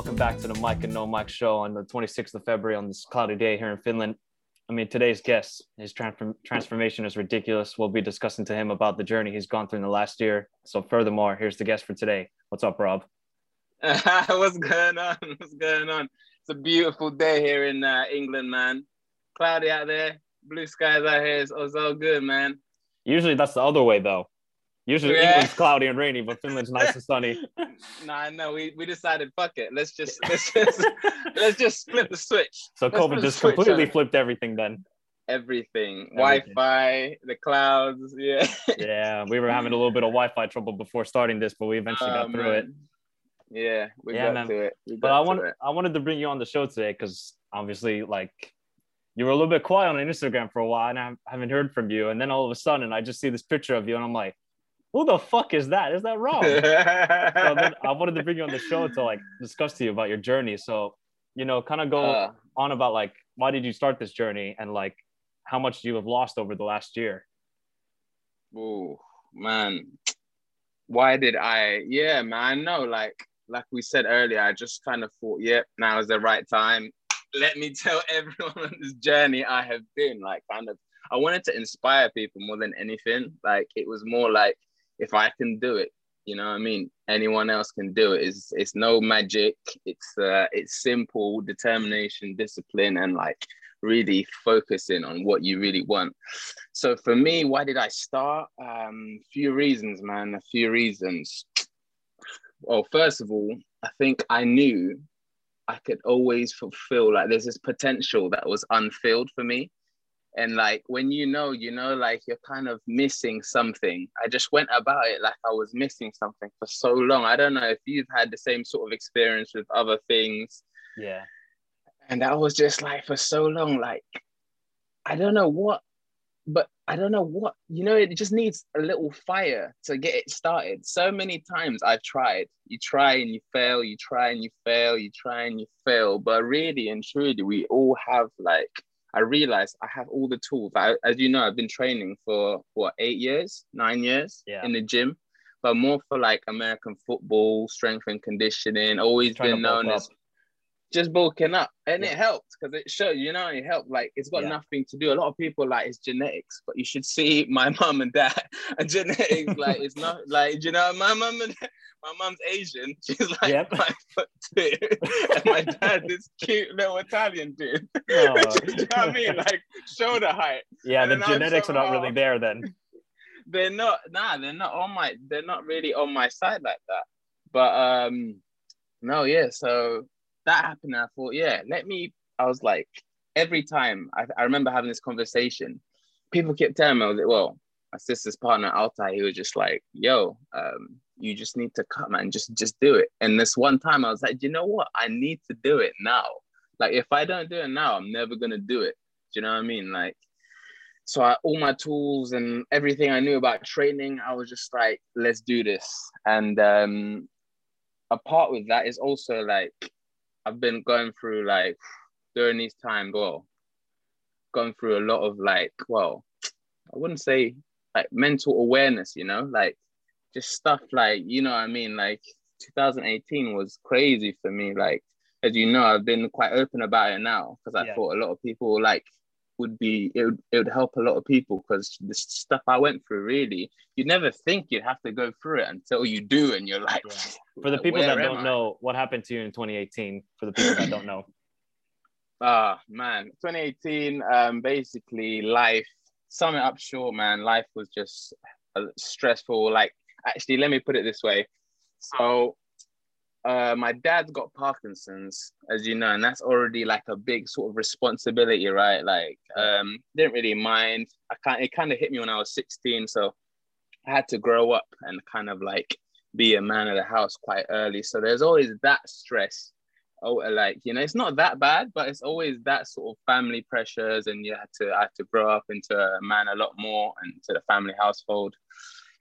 welcome back to the Mike and No Mike show on the 26th of February on this cloudy day here in Finland. I mean, today's guest, his transform- transformation is ridiculous. We'll be discussing to him about the journey he's gone through in the last year. So, furthermore, here's the guest for today. What's up, Rob? What's going on? What's going on? It's a beautiful day here in uh, England, man. Cloudy out there, blue skies out here. It's, it's all good, man. Usually that's the other way, though. Usually Yeah. England's cloudy and rainy, but Finland's nice and sunny. Nah, no, we, we decided fuck it. Let's just let's just let's just flip the switch. So Let's COVID just switch on completely flipped everything then. Everything, Everything. Wi-Fi, the clouds, yeah. Yeah, we were having a little bit of Wi-Fi trouble before starting this, but we eventually got Oh, through it. Yeah, we Yeah, got man. to it. We But I to want it. I wanted to bring you on the show today because obviously, like, you were a little bit quiet on Instagram for a while, and I haven't heard from you. And then all of a sudden, I just see this picture of you, and I'm like, "Who the fuck is that? Is that Rob?" so then I wanted to bring you on the show to like discuss to you about your journey. So, you know, kind of go Uh, on about like why did you start this journey and like how much you have lost over the last year. Oh man, why did I? Yeah, man, no. Like, like we said earlier, I just kind of thought, yep, now is the right time. Let me tell everyone on this journey I have been. Like, kind of, I wanted to inspire people more than anything. Like, it was more like, if I can do it, you know what I mean? Anyone else can do it. It's it's no magic. It's uh, it's simple determination, discipline, and like really focusing on what you really want. So for me, why did I start? Um, few reasons, man. A few reasons. Well, first of all, I think I knew I could always fulfill like there's this potential that was unfilled for me. And like when you know, you know, like you're kind of missing something. I just went about it like I was missing something for so long. I don't know if you've had the same sort of experience with other things Yeah. and that was just like for so long like i don't know what but i don't know what you know it just needs a little fire to get it started so many times i've tried you try and you fail you try and you fail you try and you fail but really and truly we all have like i realized i have all the tools I, as you know i've been training for what eight years nine years Yeah. in the gym but more for like american football strength and conditioning always been known up. Just bulking up and Yeah. it helped because it showed you know it helped like it's got Yeah. nothing to do a lot of people like it's genetics but you should see my mum and dad and genetics like it's not like you know my mum and my mum's asian she's like Yep. five foot two and my dad this cute little italian dude Oh. you know what i mean like shoulder height Yeah, And the genetics are not really there then. they're not nah they're not on my they're not really on my side like that but um no yeah so that happened i thought yeah let me i was like every time i, I remember having this conversation people kept telling me i was like well my sister's partner altai he was just like yo um you just need to come and just just do it. And this one time i was like you know what? I need to do it now. Like if i don't do it now i'm never gonna do it. Do you know what i mean? Like so I, all my tools and everything I knew about training, I was just like, let's do this. And um, a part with that is also like, I've been going through like during these times, well, going through a lot of like, well, I wouldn't say like mental awareness, you know, like just stuff like, you know what I mean? Like 2018 was crazy for me. Like, as you know, I've been quite open about it now because I Yeah. thought a lot of people like would be it would, it would help a lot of people because the stuff I went through really you'd never think you'd have to go through it until you do and you're like Yeah. For the people that don't I?" know, what happened to you in 2018? For the people that don't know. Ah man 2018 um basically life sum it up short man life was just uh, stressful like actually let me put it this way so uh, my dad's got Parkinson's, as you know, and that's already like a big sort of responsibility, right? Like, um, didn't really mind. I can't. It kind of hit me when I was 16, so I had to grow up and kind of like be a man of the house quite early. So there's always that stress. Oh, like you know, it's not that bad, but it's always that sort of family pressures, and you had to I had to grow up into a man a lot more and to the family household,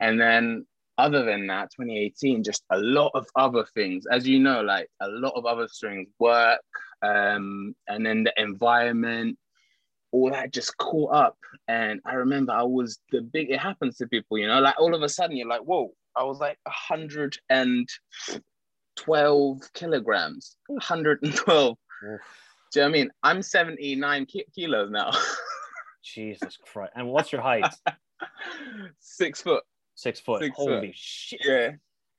and then other than that 2018 just a lot of other things as you know like a lot of other things work um and then the environment all that just caught up and i remember i was the big it happens to people you know like all of a sudden you're like whoa i was like 120 12 kilograms, 112. Oof. Do you know what I mean? I'm 79 ki- kilos now. Jesus Christ. And what's your height? Six foot. Six foot. Six Holy foot. shit. Yeah.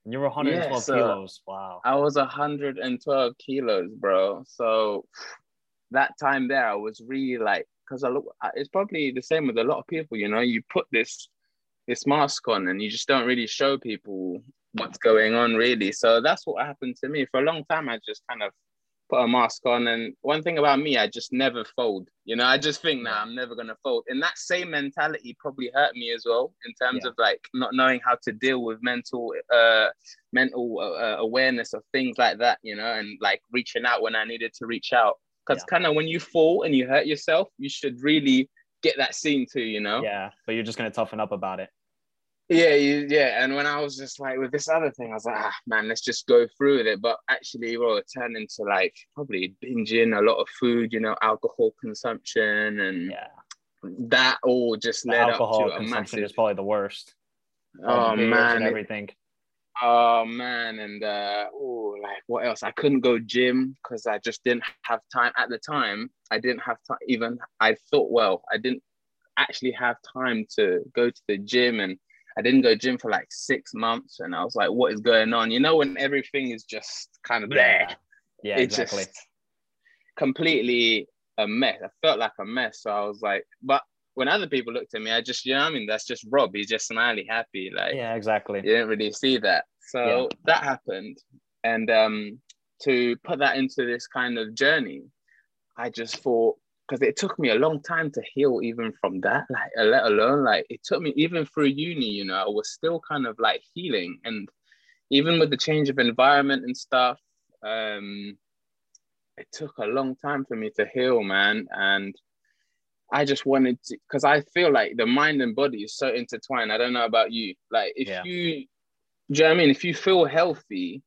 And you're 112 Yeah, so- kilos. Wow. I was 112 kilos, bro. So that time there, I was really like, because I look, it's probably the same with a lot of people. You know, you put this this mask on, and you just don't really show people what's going on, really. So that's what happened to me for a long time. I just kind of put a mask on, and one thing about me, I just never fold. You know, I just think, nah, I'm never gonna fold. And that same mentality probably hurt me as well in terms Yeah. of like not knowing how to deal with mental uh mental uh, awareness of things like that, you know, and like reaching out when I needed to reach out. Because Yeah. kind of when you fall and you hurt yourself, you should really get that seen too, you know? Yeah. But you're just going to toughen up about it. Yeah, you, yeah. And when I was just like with this other thing, I was like, ah, man, let's just go through with it. But actually, well, it turned into like probably binging a lot of food, you know, alcohol consumption, and Yeah. that all just The led alcohol up to a consumption massive. is probably the worst. Oh man, it- everything. Oh man, and uh oh, like what else? I couldn't go gym because I just didn't have time at the time. I didn't have time. Even I thought, well, I didn't actually have time to go to the gym, and I didn't go to gym for like six months. And I was like, what is going on? You know, when everything is just kind of there, Yeah. Yeah, it exactly. just completely a mess. I felt like a mess. So I was like, but when other people looked at me, I just, you know, what I mean, that's just Rob. He's just smiley, happy, like yeah, exactly. you didn't really see that. So Yeah. that happened. And um, to put that into this kind of journey, I just thought, because it took me a long time to heal even from that, like let alone like it took me even through uni, you know, I was still kind of like healing. And even with the change of environment and stuff, um, it took a long time for me to heal, man. And I just wanted to, because I feel like the mind and body is so intertwined. I don't know about you. Like, if Yeah. you, do you know what I mean? If you feel healthy,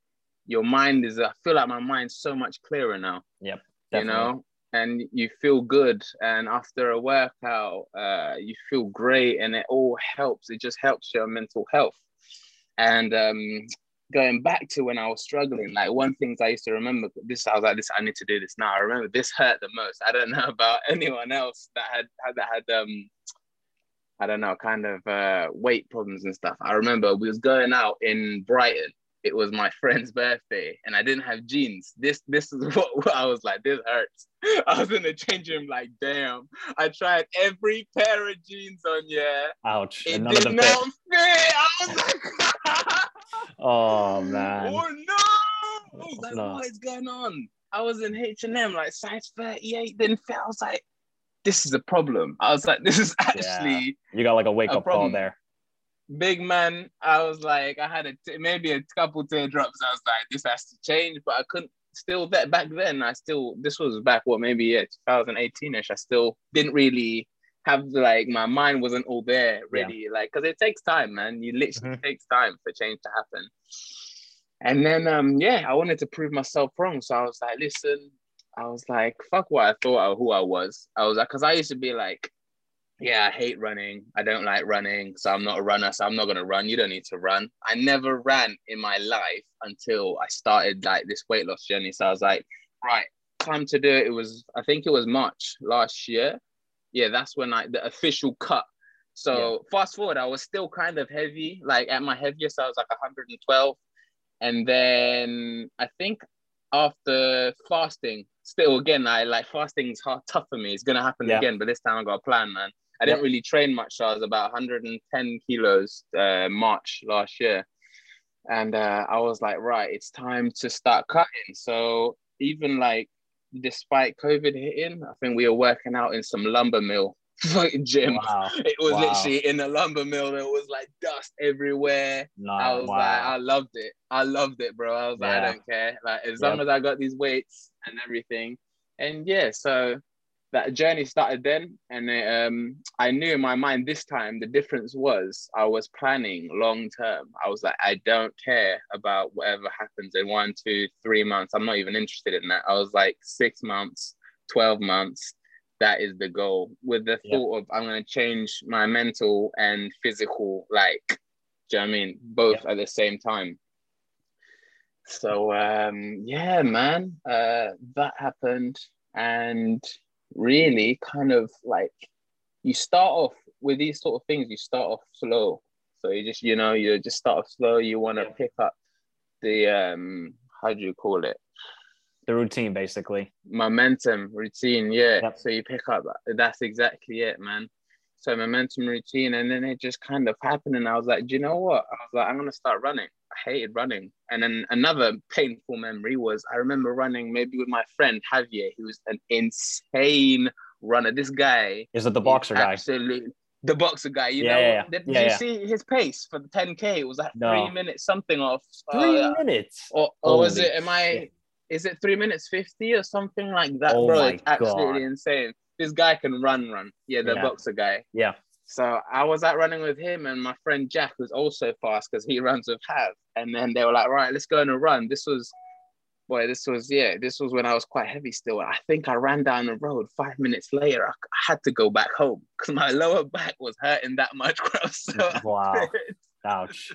your mind is, I feel like my mind's so much clearer now, Yep. you know? And you feel good. And after a workout, uh, you feel great and it all helps. It just helps your mental health. And um, going back to when I was struggling, like one thing I used to remember, this I was like, this I need to do this now. I remember this hurt the most. I don't know about anyone else that had, had that had um I don't know, kind of uh weight problems and stuff. I remember we was going out in Brighton. It was my friend's birthday, and I didn't have jeans. This this is what, what I was like. This hurts. I was in the change room, like, damn. I tried every pair of jeans on, yeah. Ouch. It And none of did not fit. I was like, Oh man. Oh no! I was like, No. what is going on? I was in H and M, like size thirty-eight. Didn't fit. I was like, this is a problem. I was like, this is actually You got like a wake A up call there. Big man. I was like, I had a t- maybe a couple teardrops. I was like, this has to change, but I couldn't. Still, that back then, I still this was back what maybe yeah, 2018ish. I still didn't really have like my mind wasn't all there ready, like because it takes time, man. You literally Mhm. takes time for change to happen. And then um yeah, I wanted to prove myself wrong, so I was like, listen, I was like, fuck what I thought of who I was. I was like, because I used to be like, yeah, I hate running. I don't like running. So I'm not a runner. So I'm not going to run. You don't need to run. I never ran in my life until I started like this weight loss journey. So I was like, right, time to do it. It was, I think it was March last year. Yeah, that's when I, the official cut. So fast forward, I was still kind of heavy, like at my heaviest, I was like 112. And then I think after fasting, still again, I like fasting is hard, tough for me. It's gonna happen Yeah. again, but this time I got a plan, man. I didn't really train much. So I was about 110 kilos uh, March last year, and uh, I was like, right, it's time to start cutting. So even like, despite COVID hitting, I think we were working out in some lumber mill fucking gym. Wow. It was Wow. literally in a lumber mill. There was like dust everywhere. No, I was wow. like, I loved it. I loved it, bro. I was like, I don't care. Like as Yep. long as I got these weights and everything. And yeah, so that journey started then. And it, um, I knew in my mind this time the difference was I was planning long term. I was like, I don't care about whatever happens in one, two, three months. I'm not even interested in that. I was like six months, 12 months. That is the goal with the Yep. thought of I'm going to change my mental and physical, like, do you know what I mean? Both Yep. at the same time. So um, yeah, man, uh, that happened, and really, kind of like you start off with these sort of things. You start off slow, so you just you know you just start off slow. You want to pick up the um, how do you call it? The routine, basically. momentum routine yeah Yep. so you pick up that's exactly it man so momentum routine and then it just kind of happened and i was like do you know what i was like i'm gonna start running i hated running and then another painful memory was i remember running maybe with my friend javier he was an insane runner this guy Is it the boxer guy? absolutely the boxer guy you Yeah, know yeah, yeah. did, did you see his pace for the 10k it was like No. three minutes something off Three uh, minutes. or, or was it? Am I? Is it three minutes fifty or something like that, Oh bro? It's absolutely God. insane. This guy can run, run. Yeah, the boxer guy. Yeah. So I was out running with him and my friend Jack, who's also fast because he runs with Hav. And then they were like, right, let's go on a run. This was, boy, this was, yeah, this was when I was quite heavy still. I think I ran down the road five minutes later. I, had to go back home because my lower back was hurting that much. So Wow. Ouch.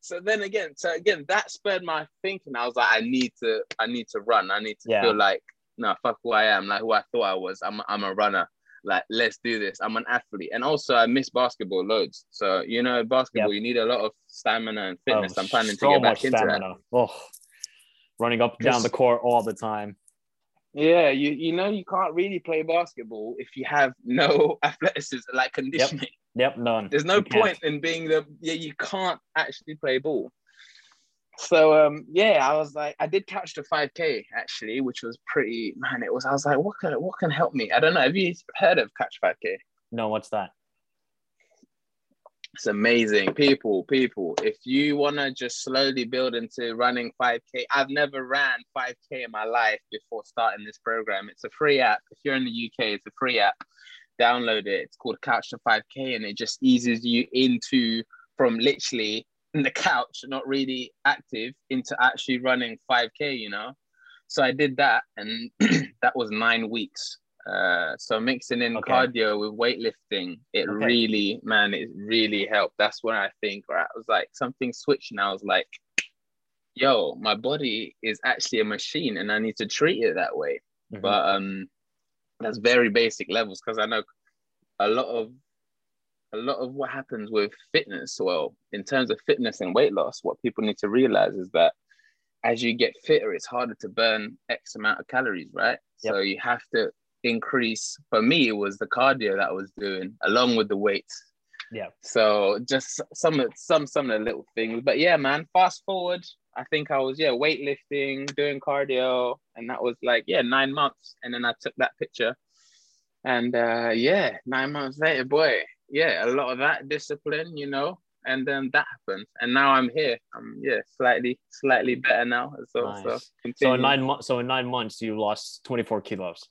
so then again, so again, that spurred my thinking. I was like, I need to, I need to run. I need to Yeah. feel like, no, fuck who I am, like who I thought I was. I'm, I'm a runner. Like, let's do this. I'm an athlete, and also I miss basketball loads. So you know, basketball, you need a lot of stamina and fitness. Oh, I'm planning to get back into that. Oh, running up and down the court all the time. Yeah, you you know you can't really play basketball if you have no athleticism, like conditioning. Yep, none. There's no You can't. point in being the yeah, you can't actually play ball. So um yeah, I was like, I did Couch to 5k actually, which was pretty man. It was I was like, what can what can help me? I don't know. Have you heard of catch 5k? No, what's that? It's amazing. People, people, if you want to just slowly build into running 5K, I've never ran 5K in my life before starting this program. It's a free app. If you're in the UK, it's a free app. Download it. It's called Couch to 5K and it just eases you into from literally in the couch, not really active, into actually running 5K, you know? So I did that and that was nine weeks. Uh, so mixing in Okay. cardio with weightlifting, it Okay. really, man, it really helped. That's when I think, right, I was like, something switched, and I was like, yo, my body is actually a machine, and I need to treat it that way. Mhm. But um, that's very basic levels because I know a lot of a lot of what happens with fitness. Well, in terms of fitness and weight loss, what people need to realize is that as you get fitter, it's harder to burn X amount of calories, right? So you have to increase. For me, it was the cardio that I was doing along with the weights. Yeah. So just some of some some of the little things. But yeah, man, fast forward. I think I was yeah weightlifting, doing cardio, and that was like yeah nine months. And then I took that picture, and uh, yeah, nine months later, boy, yeah, a lot of that discipline, you know. And then that happened, and now I'm here. I'm yeah, slightly slightly better now. So Nice. so, So in nine months, so in nine months, you lost 24 kilos.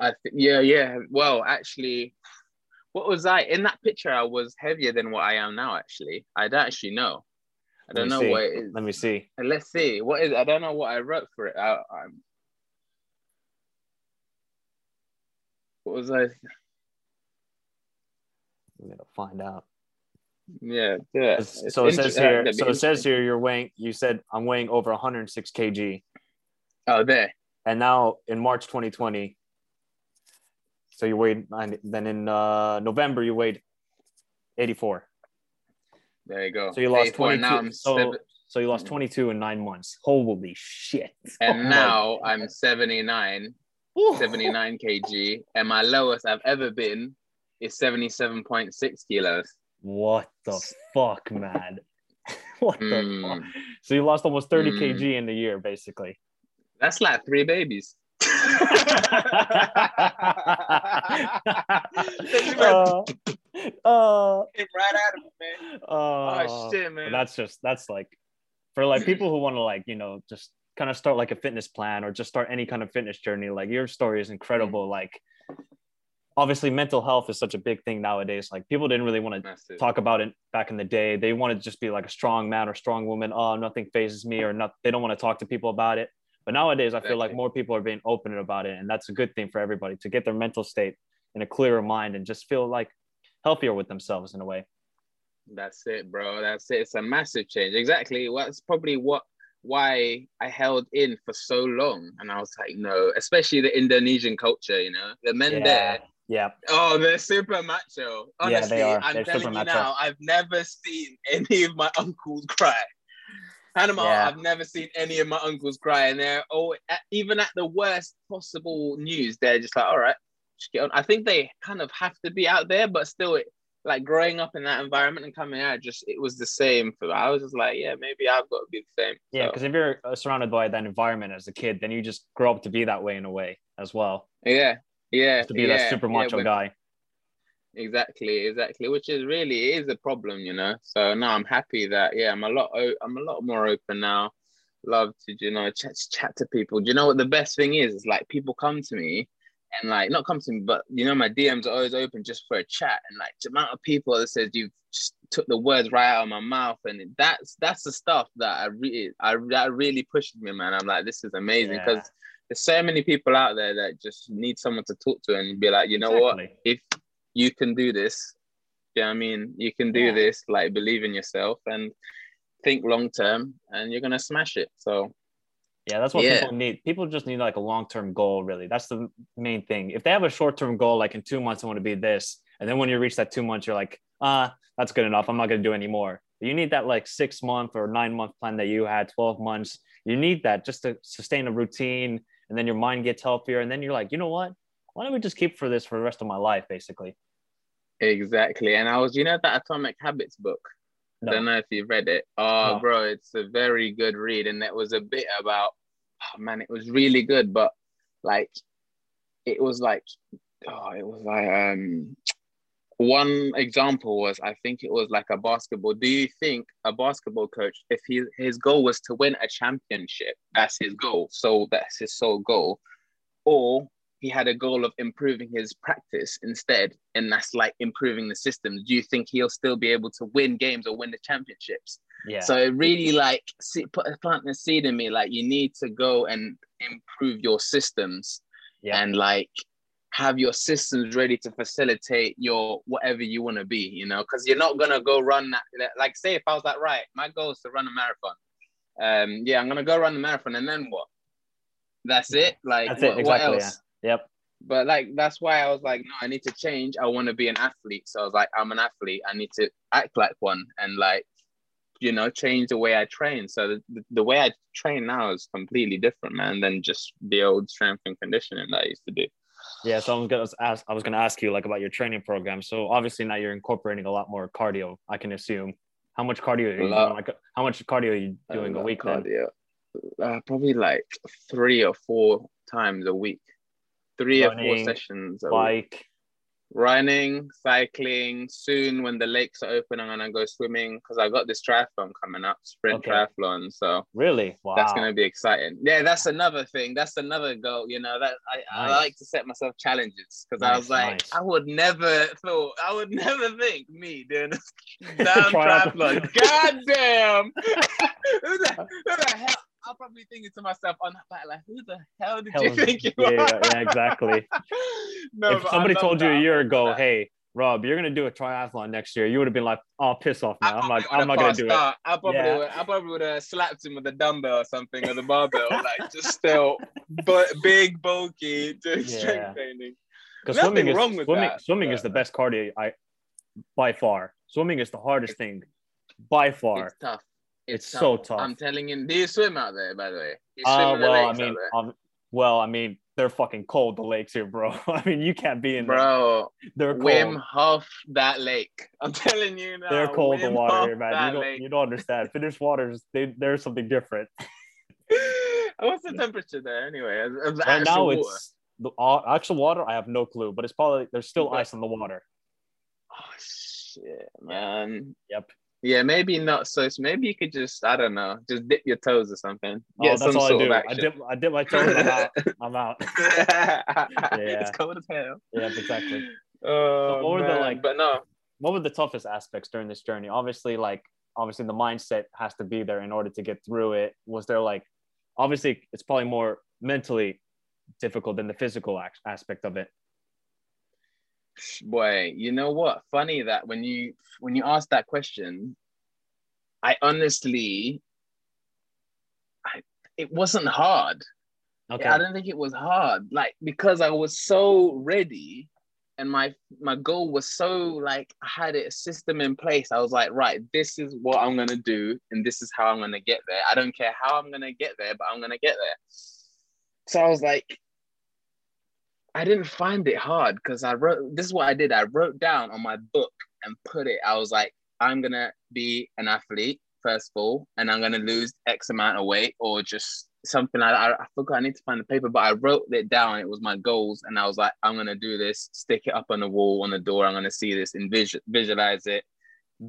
I th- yeah, yeah. Well, actually, what was I in that picture? I was heavier than what I am now. Actually, I don't actually know. I don't know see. what it is. Let me see. Uh, Let's see. What is? I don't know what I wrote for it. I, I'm. What was I? I'm gonna find out. Yeah, yeah. It's- so it says here. So it says here you're weighing. You said I'm weighing over 106 kg, Oh, there. and now in March 2020. So you weighed nine. Then in uh, November you weighed 84. There you go. So you lost 22. Now I'm so, so you lost 22 in nine months. Holy shit! Oh and my now I'm 79, 79 kg, and my lowest I've ever been is 77.6 kilos. What the fuck, man? what the Mm. fuck? So you lost almost 30 Mm. kg in a year, basically. That's like three babies. uh, uh, Came right out of it, man. uh, Oh shit, man. that's just that's like for like people who want to like you know just kind of start like a fitness plan or just start any kind of fitness journey like your story is incredible like obviously mental health is such a big thing nowadays like people didn't really want to talk about it back in the day they wanted to just be like a strong man or strong woman oh nothing phases me or not they don't want to talk to people about it but nowadays i feel like more people are being open about it and that's a good thing for everybody to get their mental state in a clearer mind and just feel like healthier with themselves in a way That's it, bro. That's it. It's a massive change. Exactly. Well, that's probably what why I held in for so long. And I was like, no, especially the Indonesian culture, you know, the men yeah. there. Yeah. Oh, they're super macho. Yeah, Honestly, they are. I'm They're telling you macho. now, I've never seen any of my uncles cry. Panama, Yeah. I've never seen any of my uncles cry, and they're oh, even at the worst possible news, they're just like, all right, just get on. I think they kind of have to be out there, but still, it, like growing up in that environment and coming out, just it was the same. For I was just like, yeah, maybe I've got to be the same. Yeah, So, because if you're uh, surrounded by that environment as a kid, then you just grow up to be that way in a way as well. yeah, yeah, to be yeah, that super yeah, macho when- guy. Exactly, exactly. Which is really is a problem, you know. So now I'm happy that yeah, I'm a lot i'm a lot more open now. Love to you know chat chat to people. Do you know what the best thing is? Is like people come to me and like not come to me, but you know my DMs are always open just for a chat. And like the amount of people that says you just took the words right out of my mouth, and that's that's the stuff that I really I that really pushes me, man. I'm like this is amazing because Yeah. There's so many people out there that just need someone to talk to and be like, you know what, if you can do this, yeah, I mean, you can do Yeah. this, like believe in yourself and think long term, and you're gonna smash it. So Yeah, that's what Yeah. people need. People just need like a long term goal, really. That's the main thing. If they have a short term goal, like in two months, I want to be this. And then when you reach that two months, you're like, ah, that's good enough. I'm not going to do any more. But you need that like six month or nine month plan that you had, 12 months. You need that just to sustain a routine. And then your mind gets healthier. And then you're like, you know what? Why don't we just keep for this for the rest of my life, basically? exactly. And I was, you know, that Atomic Habits book. I don't know if you've read it. Oh, No. bro, it's a very good read, and it was a bit about. Oh man, it was really good, but like, it was like, oh, it was like um. One example was I think it was like a basketball. Do you think a basketball coach, if he, his goal was to win a championship, that's his goal, so that's his sole goal, or he had a goal of improving his practice instead, and that's like improving the systems. Do you think he'll still be able to win games or win the championships? Yeah. So it really like see, put a plant the seed in me. Like you need to go and improve your systems yeah. and like have your systems ready to facilitate your whatever you want to be. You know, because you're not gonna go run that. Like say if I was like right, my goal is to run a marathon. Um, yeah, I'm gonna go run the marathon, and then what? That's it. Like That's it, what, what exactly, else? yep. But like that's why I was like, no, I need to change. I want to be an athlete. So I was like, I'm an athlete. I need to act like one and like, you know, change the way I train. So the, the way I train now is completely different, man, than just the old strength and conditioning that I used to do. Yeah, so I'm gonna ask. I was gonna ask you like about your training program. So obviously now you're incorporating a lot more cardio. I can assume. How much cardio are you doing? Like, how much cardio are you doing a week? cardio. Uh, probably like three or four times a week. Three or four sessions a week. Running, cycling. Soon, when the lakes are open, I'm gonna go swimming because I got this triathlon coming up, sprint Okay. triathlon. So Really? Wow. that's gonna be exciting. Yeah, that's another thing. That's another goal. You know that I, I like to set myself challenges because I was like, nice. I would never thought, I would never think me doing this damn Triathlon. triathlon. God damn. who, the, who the hell? I'm probably thinking to myself oh, on that back, like, who the hell did Hell you think you yeah, are? yeah, yeah, exactly. no, if somebody told you a year ago, that. hey, Rob, you're gonna do a triathlon next year, you would have been like, oh, piss off, man. I'm like, I'm not gonna do it. I probably Yeah. would, I probably would have slapped him with a dumbbell or something or the barbell, like just still, but big, bulky, doing Yeah. strength training. Because swimming is wrong with swimming. that, swimming is the best cardio I by far. Swimming is the hardest thing by far. It's tough. It's so tough. I'm telling you. Do you swim out there, by the way? Uh, well, I mean, um, well, I mean, they're fucking cold. The lakes here, bro. I mean, you can't be in bro, They're cold. Wim Hof that lake. I'm telling you now. they're cold. The water Hof here, man. You don't, lake. you don't understand. Finnish waters, they, they're something different. What's the temperature there anyway? Of, the Right now, water? it's the uh, actual water. I have no clue, but it's probably there's still ice in the water. Oh shit, man. Yep. Yeah, maybe not so. so Maybe you could just, I don't know, just dip your toes or something. Oh, Get that's all I do. I dip, I dip my toes. I'm out. I'm out. It's cold as hell. Yeah, exactly. Oh, what were the, like- But no, What were the toughest aspects during this journey? Obviously, like obviously the mindset has to be there in order to get through it. Was there like, obviously, it's probably more mentally difficult than the physical aspect of it. Boy, you know what? Funny that when you when you ask that question, I honestly it wasn't hard. Okay. I don't think it was hard. Like because I was so ready and my my goal was so like I had a system in place. I was like, right, this is what I'm gonna do, and this is how I'm gonna get there. I don't care how I'm gonna get there, but I'm gonna get there. So I was like, I didn't find it hard because I wrote this is what I did. I wrote down on my book and put it. I was like, I'm gonna be an athlete first of all, and I'm gonna lose X amount of weight or just something like that. I, I forgot I need to find the paper, but I wrote it down. It was my goals, and I was like, I'm gonna do this, stick it up on the wall, on the door. I'm gonna see this and visual, visualize it,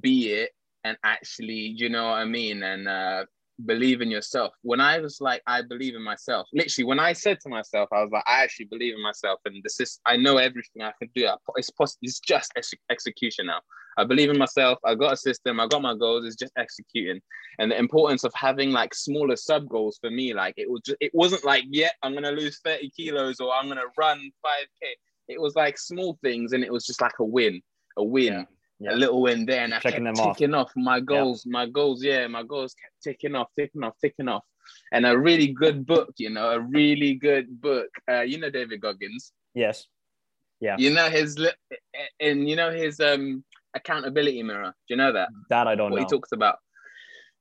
be it, and actually, you know what I mean, and uh, believe in yourself. When I was like, I believe in myself. Literally, when I said to myself, I was like, I actually believe in myself, and this is, I know everything I can do. It's possible. It's just ex- execution now. I believe in myself. I got a system. I got my goals. It's just executing. And the importance of having like smaller sub goals for me, like it was just, it wasn't like, yeah, I'm gonna lose 30 kilos or I'm gonna run 5k. It was like small things, and it was just like a win, a win. Yeah. Yeah. A little win there, and I Checking kept ticking off. off my goals. My goals, yeah, my goals kept ticking off, ticking off, ticking off. And a really good book, you know, a really good book. Uh, you know David Goggins. Yes. Yeah. You know his, and you know his um accountability mirror. Do you know that? That I don't what know. What he talks about.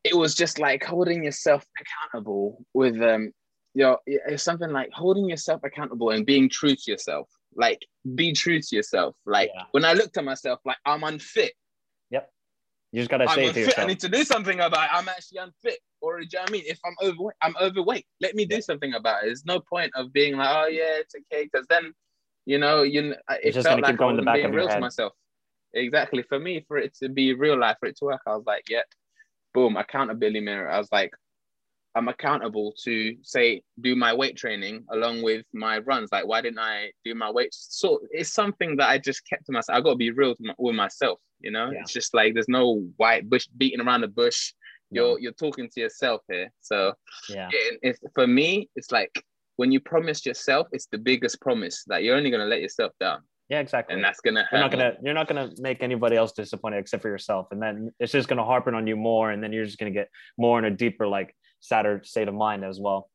It was just like holding yourself accountable with um your it's something like holding yourself accountable and being true to yourself. Like be true to yourself. Like yeah. when I looked at myself, like I'm unfit. Yep. You just gotta I'm say unfit. to yourself. I need to do something about it. I'm actually unfit. Or do you know what I mean? If I'm overweight, I'm overweight. Let me do something about it. There's no point of being like, oh yeah, it's okay. Because then, you know, you uh, it just felt like I was being real to myself exactly. For me, for it to be real life, for it to work, I was like, yeah, boom, accountability mirror. I was like, I'm accountable to say do my weight training along with my runs. Like, why didn't I do my weight? So it's something that I just kept to myself. I got to be real with myself. You know, yeah. it's just like there's no white bush beating around the bush. You're you're talking to yourself here. So yeah, it, it's for me, it's like when you promise yourself, it's the biggest promise that you're only gonna let yourself down. Yeah, exactly. And that's gonna you're not gonna you're not gonna make anybody else disappointed except for yourself. And then it's just gonna harpen on you more, and then you're just gonna get more in a deeper, like sadder state of mind as well.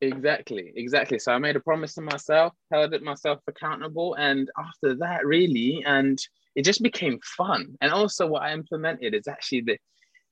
Exactly, exactly. So I made a promise to myself, held it myself accountable, and after that, really, and it just became fun. And also, what I implemented is actually the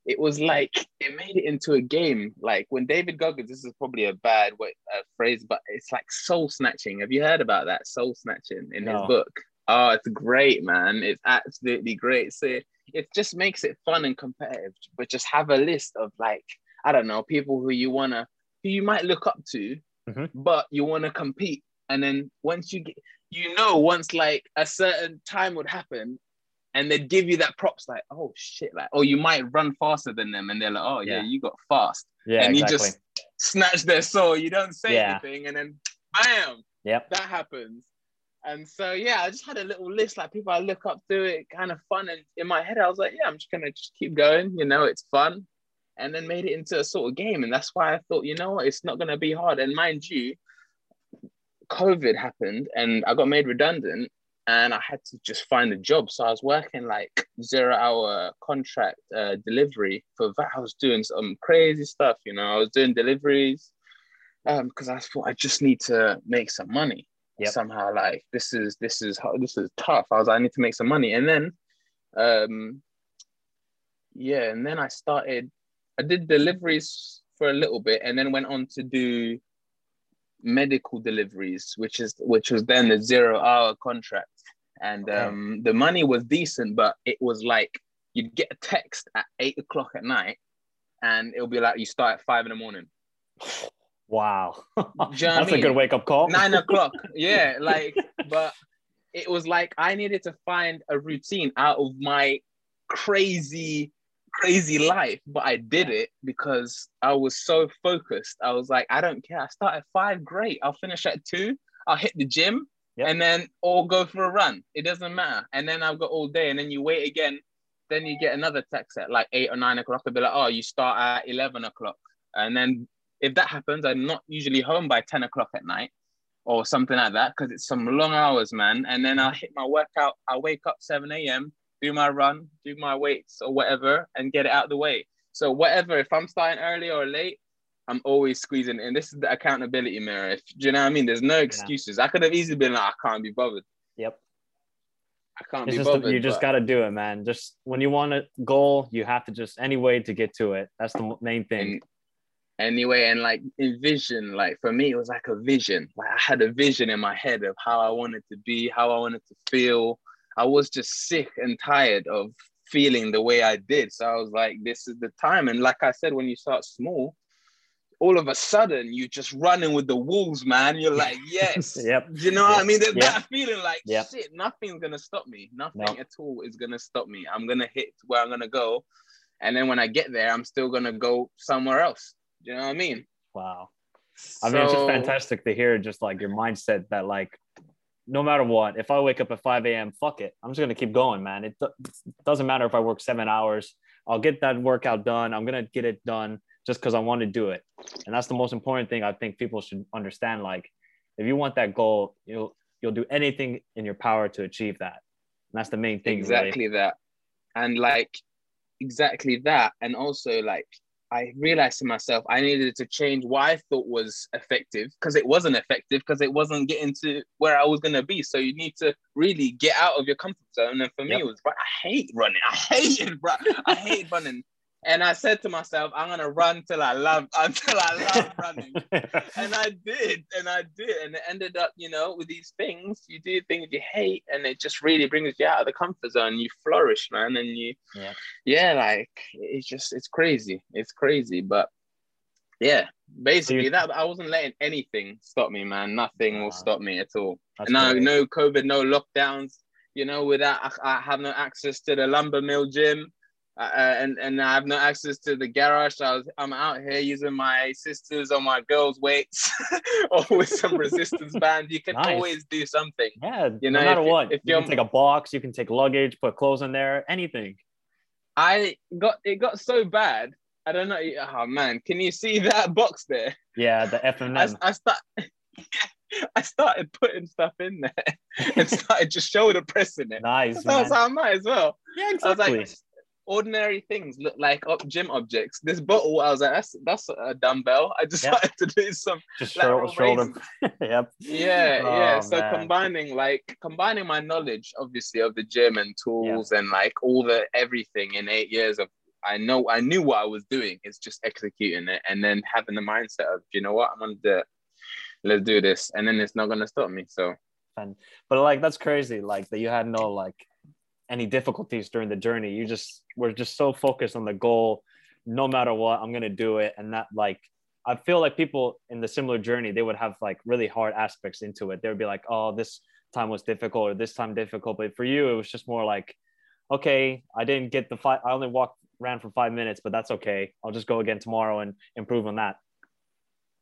it was like it made it into a game. Like when David Goggins, this is probably a bad way, uh, phrase, but it's like soul snatching. Have you heard about that soul snatching in no. his book? Oh, it's great, man. It's absolutely great. So it just makes it fun and competitive. But just have a list of like I don't know people who you wanna who you might look up to, mm-hmm. but you wanna compete. And then once you get, you know, once like a certain time would happen, and they'd give you that props like, oh shit, like, oh, you might run faster than them, and they're like, oh yeah, yeah you got fast, yeah, and exactly. you just snatch their soul. You don't say yeah. anything, and then bam, yep, that happens. And so yeah, I just had a little list like people I look up to, it kind of fun, and in my head I was like, yeah, I'm just gonna just keep going, you know, it's fun, and then made it into a sort of game, and that's why I thought, you know what, it's not gonna be hard, and mind you. COVID happened and I got made redundant and I had to just find a job. So I was working like zero hour contract uh, delivery for that. I was doing some crazy stuff, you know. I was doing deliveries because um, I thought I just need to make some money yep. somehow. Like this is this is this is tough. I was I need to make some money, and then, um, yeah, and then I started. I did deliveries for a little bit, and then went on to do medical deliveries, which is which was then a zero hour contract and um, the money was decent, but it was like you'd get a text at eight o'clock at night, and it'll be like you start at five in the morning. Wow, you know that's a mean? good wake up call. Nine o'clock, yeah, like, but it was like I needed to find a routine out of my crazy crazy life, but I did it because I was so focused. I was like, I don't care. I start at five, great. I'll finish at two. I'll hit the gym yep. and then or go for a run. It doesn't matter. And then I've got all day, and then you wait again. Then you get another text at like eight or nine o'clock. I'll be like, oh, you start at eleven o'clock, and then if that happens, I'm not usually home by ten o'clock at night or something like that because it's some long hours, man. And then I'll hit my workout. I wake up seven a.m., do my run, do my weights or whatever, and get it out of the way. So whatever, if I'm starting early or late, I'm always squeezing and this is the accountability mirror. If, do you know what I mean? There's no excuses. Yeah. I could have easily been like, I can't be bothered. Yep. I can't it's be just bothered. you just but- got to do it, man. Just when you want a goal, you have to just any way to get to it. That's the main thing. and anyway and like envision like for me it was like a vision like i had a vision in my head of how i wanted to be how i wanted to feel i was just sick and tired of feeling the way i did. So i was like this is the time. And like i said when you start small all of a sudden you're just running with the wolves man. You're like yes. Yep. you know what i mean? There's Yep. that feeling like Yep. shit nothing's gonna stop me. Nothing No. at all is gonna stop me. I'm gonna hit where i'm gonna go. And then when i get there i'm still gonna go somewhere else. You know what i mean? Wow. I mean, it's just fantastic to hear just like your mindset that like no matter what, if I wake up at 5 a.m., fuck it. I'm just gonna keep going, man. It do- doesn't matter if I work seven hours. I'll get that workout done. I'm gonna get it done just because I want to do it. And that's the most important thing I think people should understand. Like, if you want that goal, you'll you'll do anything in your power to achieve that. And that's the main thing. really. exactly that and like exactly that and also like i realized to myself i needed to change what i thought was effective because it wasn't effective because it wasn't getting to where i was going to be. So you need to really get out of your comfort zone. And for me it was bro, i hate running. I hated bro i hate running and i said to myself i'm going to run till i love until i love running and I did, and I did, and it ended up, you know, with these things, you do things you hate, and it just really brings you out of the comfort zone. You flourish, man, and you, Yeah. yeah, like it's just, it's crazy, it's crazy, but yeah, basically you- that I wasn't letting anything stop me, man. Nothing will stop me at all. That's no, no COVID, no lockdowns. You know, without I, I have no access to the lumber mill gym. Uh, and and I have no access to the garage. I was I'm out here using my sisters or my girls' weights or with some resistance band. You can Nice. always do something. Yeah, You no know, matter if what, if you can take a box, you can take luggage, put clothes in there, anything. I got it got so bad. I don't know. Oh man, can you see that box there? Yeah, the F and I. I start. I started putting stuff in there and started just shoulder pressing it. Nice, So I was like, I might as well. Yeah, I was exactly. like, ordinary things look like ob- gym objects. This bottle, I was like, that's that's a dumbbell. I just Yeah. wanted to do some. Just lateral shoulder, shoulder. yep. Yeah, Oh, yeah. So man. combining like combining my knowledge, obviously, of the gym and tools and like all the everything in eight years of. I know I knew what I was doing. It's just executing it and then having the mindset of, you know what, I'm gonna do it. Let's do this, and then it's not gonna stop me. So And but like that's crazy. Like that you had no like any difficulties during the journey. You just were just so focused on the goal. No matter what, I'm gonna do it. And that like I feel like people in the similar journey, they would have like really hard aspects into it. They would be like, oh, this time was difficult or this time difficult. But for you, it was just more like, okay, I didn't get the five. I only walked ran for five minutes, but that's okay. I'll just go again tomorrow and improve on that.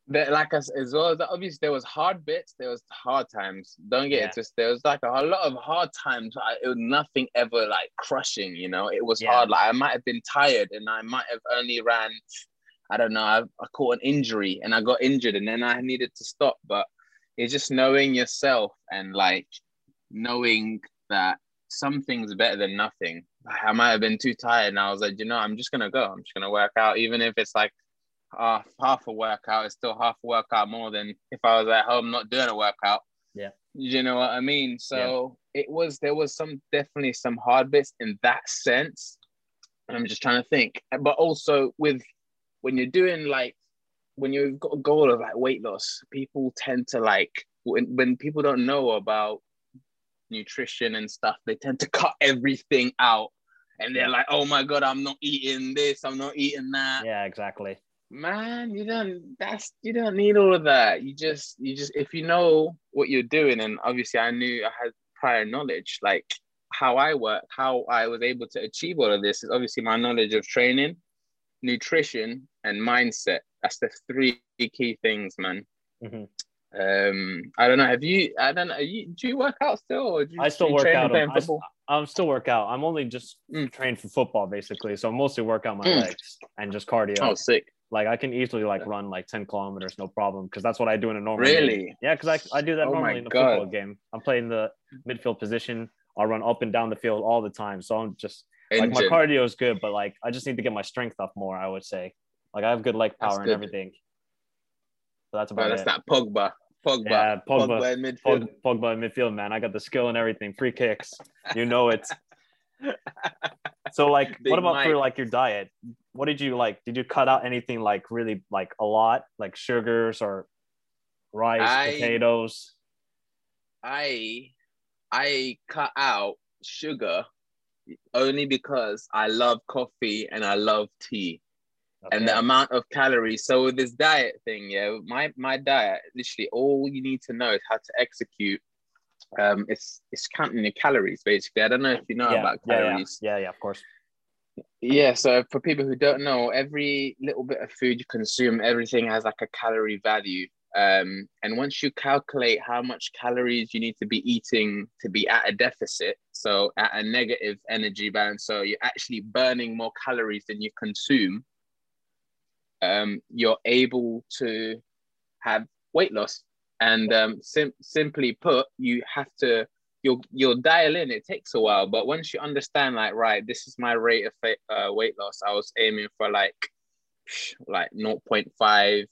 That like as, as well as that, obviously there was hard bits, there was hard times. Don't get Yeah. it just there was like a, a lot of hard times. I, it was nothing ever like crushing, you know. It was Yeah. hard. Like I might have been tired and I might have only ran. I don't know. I, I caught an injury and I got injured and then I needed to stop. But it's just knowing yourself and like knowing that something's better than nothing. I might have been too tired and I was like, you know, I'm just gonna go. I'm just gonna work out, even if it's like half half a workout. It's still half a workout more than if I was at home not doing a workout. Yeah. You know what I mean? So it was there was some definitely some hard bits in that sense. And I'm just trying to think. But also with when you're doing like when you've got a goal of like weight loss, people tend to like when, when people don't know about nutrition and stuff, they tend to cut everything out. And they're like, oh my God, I'm not eating this, I'm not eating that. Yeah, exactly. Man, you don't that's you don't need all of that. You just you just if you know what you're doing, and obviously I knew I had prior knowledge, like how I work, how I was able to achieve all of this is obviously my knowledge of training, nutrition, and mindset. That's the three key things, man. Mhm. Um, I don't know. Have you? I don't know. You, do you work out still? Or do you, I still you work out. I? I'm still work out. I'm only just Mm. trained for football basically. So I mostly work out my Mm. legs and just cardio. Oh, sick! Like I can easily like run like 10 kilometers, no problem. Cause that's what I do in a normal game. Really? Yeah, because I, I do that Oh normally in a God. football game. I'm playing the midfield position. I'll run up and down the field all the time. So I'm just like my cardio is good, but like I just need to get my strength up more, I would say. Like I have good leg That's power and good. everything. But that's Bro, about that's it. that Pogba. Pogba. Yeah, Pogba, Pogba. in midfield. Pogba in midfield, man. I got the skill and everything. Free kicks. You know it. So like what about for like your diet? What did you like? Did you cut out anything like really like a lot, like sugars or rice, I- potatoes? I I cut out sugar only because I love coffee and I love tea and the amount of calories. So with this diet thing, yeah, my my diet literally all you need to know is how to execute. Um, it's it's counting your calories basically. I don't know if you know yeah, about yeah, yeah, calories. yeah, yeah, of course. Yeah, so for people who don't know, every little bit of food you consume, everything has like a calorie value. Um, and once you calculate how much calories you need to be eating to be at a deficit, so at a negative energy balance, so you're actually burning more calories than you consume, um, you're able to have weight loss. And um, sim- simply put, you have to you'll you'll dial in. It takes a while, but once you understand, like, right, this is my rate of uh, weight loss. I was aiming for like like 0.5,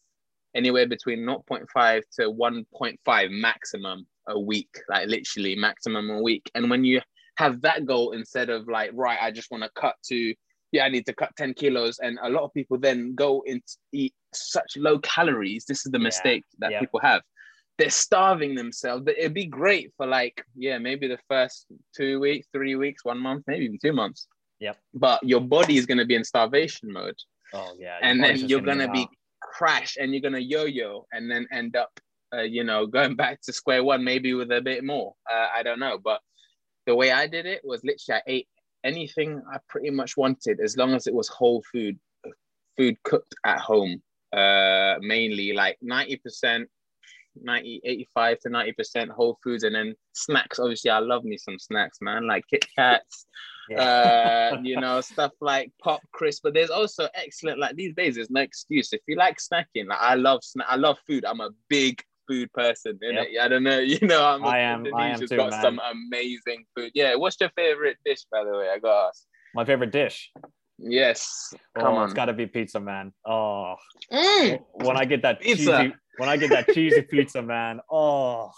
anywhere between 0.5 to 1.5 maximum a week, like literally maximum a week. And when you have that goal instead of like, right, I just want to cut to yeah, I need to cut 10 kilos. And a lot of people then go and eat such low calories. This is the Yeah, mistake that yeah. people have. They're starving themselves. But It'd be great for like, yeah, maybe the first two weeks, three weeks, one month, maybe even two months. Yep. But your body is going to be in starvation mode. Oh yeah. and then you're going to be crash and you're going to yo-yo and then end up, uh, you know, going back to square one, maybe with a bit more. Uh, I don't know. But the way I did it was literally I ate anything I pretty much wanted as long as it was whole food, food cooked at home. Uh, mainly like 90%, 90, 85 to 90% whole foods and then snacks. Obviously, I love me some snacks, man, like Kit Kats, Yeah. uh, you know, stuff like pop crisp. But there's also excellent, like these days, there's no excuse. If you like snacking, like I love snack, I love food. I'm a big food person. Yep. innit? I don't know, you know, I'm I am- I am Indonesia's too, got man. some amazing food. Yeah, what's your favorite dish, by the way? I got to ask. My favorite dish. Yes, come oh, on. it's got to be pizza, man. Oh, Mm. when I get that Pizza. cheesy, when I get that cheesy pizza, man. Oh,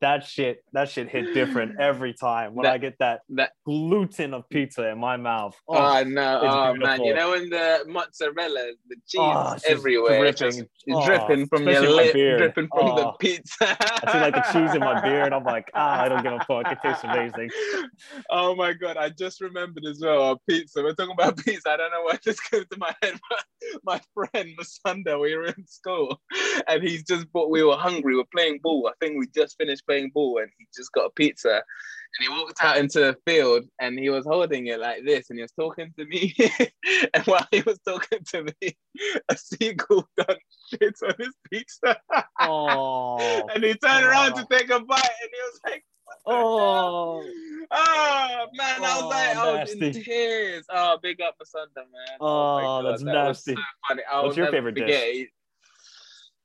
that shit, that shit hit different every time. When That- I get that That gluten of pizza in my mouth. Oh, Oh, no, oh man! You know when the mozzarella, the cheese Oh, everywhere, dripping. Oh, dripping from your lip, dripping from the Oh. pizza. I see like the cheese in my beard. I'm like, ah, I don't give a fuck. It tastes amazing. Oh my god! I just remembered as well. uh, Pizza. We're talking about pizza. I don't know why this came to my head. But my friend Masunda, we were in school, and he's just bought. We were hungry. We are playing ball. I think we just finished playing ball, and he just got a pizza. And he walked out into the field, and he was holding it like this, and he was talking to me. and while he was talking to me, a seagull done shit on his pizza. Oh, and he turned around to Oh. take a bite, and he was like. oh, Oh man, I was Oh, like, I was in tears. Oh, big up Masunda, man. Oh, that's that nasty. so funny. I What's your favorite dish? forget.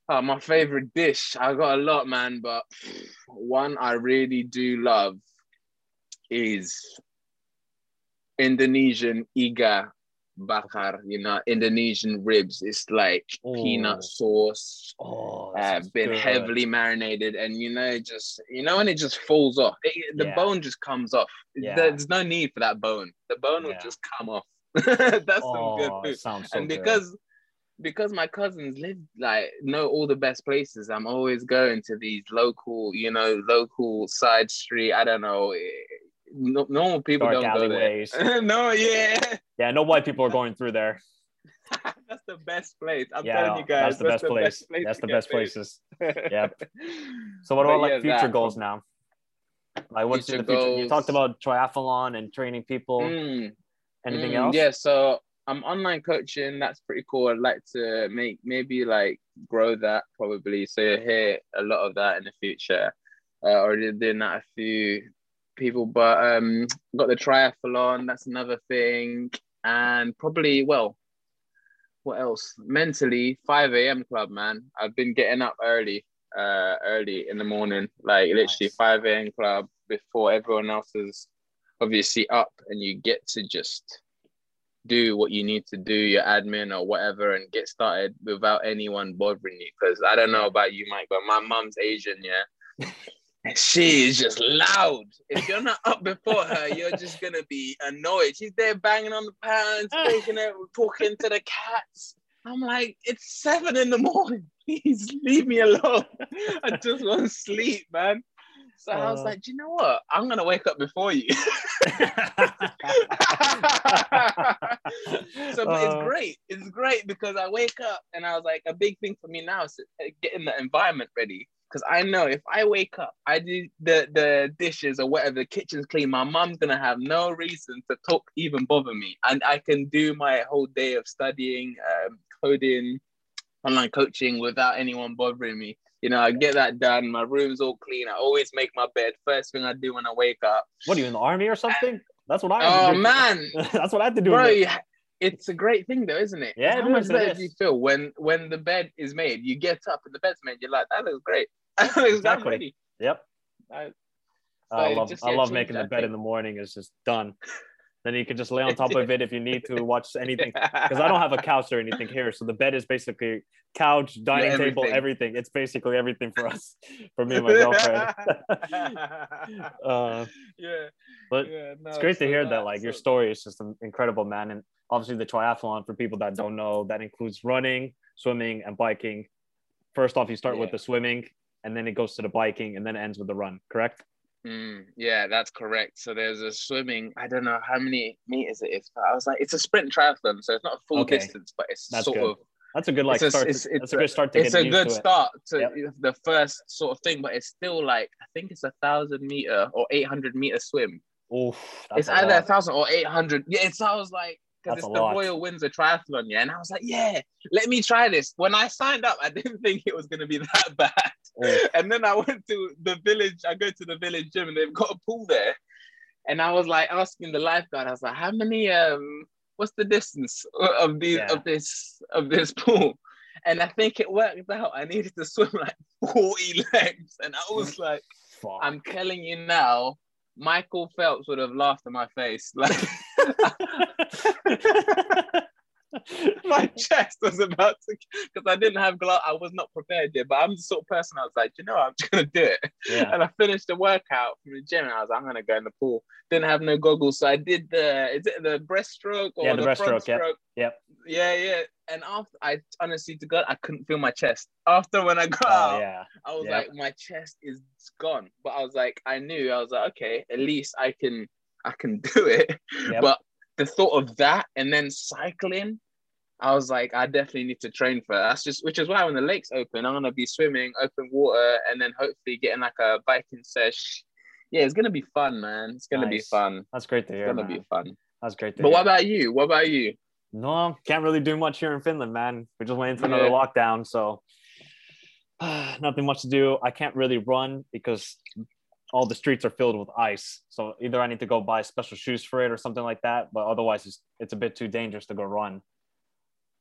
Oh, my favorite dish. I got a lot, man, but one I really do love is Indonesian iga bakar. You know, Indonesian ribs. It's like Oh. peanut sauce, oh, uh, been good. heavily marinated, and you know, just you know, when it just falls off, it, the Yeah. bone just comes off. Yeah. There's no need for that bone. The bone will Yeah. just come off. That's some Oh, good it food. sounds so and good. because because my cousins live like know all the best places, I'm always going to these local, you know, local side street. I don't know. eh, No, normal people Dark don't go there. no, yeah. Yeah, no white people are going through there. that's the best place. I'm yeah, telling you guys. that's the best place. That's the best places. Yep. So what about like yeah, future that- goals now? Like what's in the Future future? You talked about triathlon and training people. Mm, Anything mm, else? Yeah, so I'm online coaching. That's pretty cool. I'd like to make maybe like grow that probably. So you hear a lot of that in the future. Uh, already doing that a few people, but um, got the triathlon. That's another thing, and probably well, what else? Mentally, 5 a.m. club, man. I've been getting up early, uh, early in the morning, like literally Nice. 5 a.m. club before everyone else is obviously up, and you get to just do what you need to do, your admin or whatever, and get started without anyone bothering you. Because I don't know about you, Mike, but my mom's Asian, yeah. And she is just loud. If you're not up before her, you're just gonna be annoyed. She's there banging on the pans, taking it, talking to the cats. I'm like, it's seven in the morning. Please leave me alone. I just want to sleep, man. So uh, I was uh. like, you know what? I'm gonna wake up before you. so uh, it's great. It's great because I wake up and I was like, a big thing for me now is getting the environment ready because I know if I wake up, I do the the dishes or whatever, the kitchen's clean. My mom's gonna have no reason to talk, even bother me, and I can do my whole day of studying, um, coding, online coaching without anyone bothering me. You know, I get that done. My room's all clean. I always make my bed first thing I do when I wake up. What are you in the army or something? That's what I. Oh man, that's what I have to do. Bro, it's a great thing though, isn't it? Yeah. How much better do you feel when when the bed is made? You get up and the bed's made. You're like, that looks great. exactly. Yep. I, I love I love making the bed in the morning. It's just done. Then you can just lay on top of it if you need to watch anything. Because I don't have a couch or anything here, so the bed is basically couch, dining yeah, everything. table, everything. It's basically everything for us, for me and my girlfriend. uh, yeah. But yeah, no, it's great so to hear that. Like so... your story is just an incredible, man. And obviously the triathlon for people that don't know that includes running, swimming, and biking first off you start yeah. with the swimming and then it goes to the biking and then it ends with the run correct mm, yeah that's correct so there's a swimming i don't know how many meters it is but i was like it's a sprint triathlon so it's not a full okay. distance but it's that's sort good. of that's a good like it's a, start. It's, it's, a good start to it's a good start to yep. the first sort of thing, but it's still like I think it's a thousand meter or eight hundred meter swim. Oof, it's a either a thousand or eight hundred. Yeah, it sounds like because it's the lot. Royal Windsor Triathlon, yeah. And I was like, yeah, let me try this. When I signed up, I didn't think it was gonna be that bad. And then I went to the village. I go to the village gym, and they've got a pool there. And I was like asking the lifeguard, I was like, how many um, what's the distance of these yeah. of this of this pool? And I think it worked out. I needed to swim like 40 legs. And I was like, Fuck. I'm telling you now, Michael Phelps would have laughed in my face. Like my chest was about to because I didn't have gloves. I was not prepared yet, but I'm the sort of person I was like, you know, I'm just gonna do it. Yeah. And I finished the workout from the gym, and I was, like, I'm gonna go in the pool. Didn't have no goggles, so I did the is it the breaststroke or yeah, the, the breaststroke? Yep. yep. Yeah, yeah. And after I honestly to God, I couldn't feel my chest. After when I got oh, out, yeah. I was yep. like, my chest is gone. But I was like, I knew I was like, okay, at least I can I can do it. Yep. But the thought of that and then cycling, I was like, I definitely need to train for that. That's just which is why when the lake's open, I'm gonna be swimming, open water, and then hopefully getting like a biking sesh. Yeah, it's gonna be fun, man. It's gonna nice. be fun. That's great to hear. It's gonna man. be fun. That's great to but hear. what about you? What about you? No, can't really do much here in Finland, man. We're just waiting for another yeah. lockdown, so nothing much to do. I can't really run because all the streets are filled with ice. So either I need to go buy special shoes for it or something like that. But otherwise, it's, it's a bit too dangerous to go run.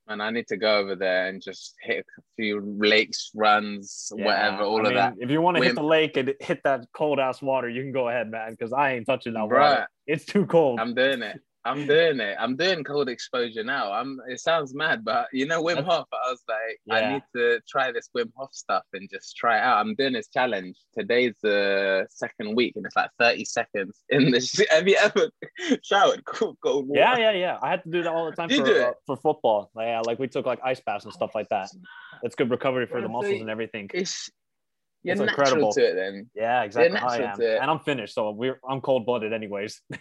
And I need to go over there and just hit a few lakes, runs, yeah, whatever, all I of mean, that. If you want to hit the lake and hit that cold ass water, you can go ahead, man. Because I ain't touching that Bruh, water. It's too cold. I'm doing it. I'm doing it. I'm doing cold exposure now. I'm. It sounds mad, but you know Wim Hof. I was like, yeah. I need to try this Wim Hof stuff and just try it out. I'm doing this challenge. Today's the second week, and it's like 30 seconds in the. Sh- Have you ever showered cold, cold water? Yeah, yeah, yeah. I had to do that all the time for, uh, for football. Like, yeah, like we took like ice baths and stuff like that. It's good recovery for the muscles and everything. It's you're it's incredible to it then. Yeah, exactly. I am. And I'm finished, so we're I'm cold blooded anyways.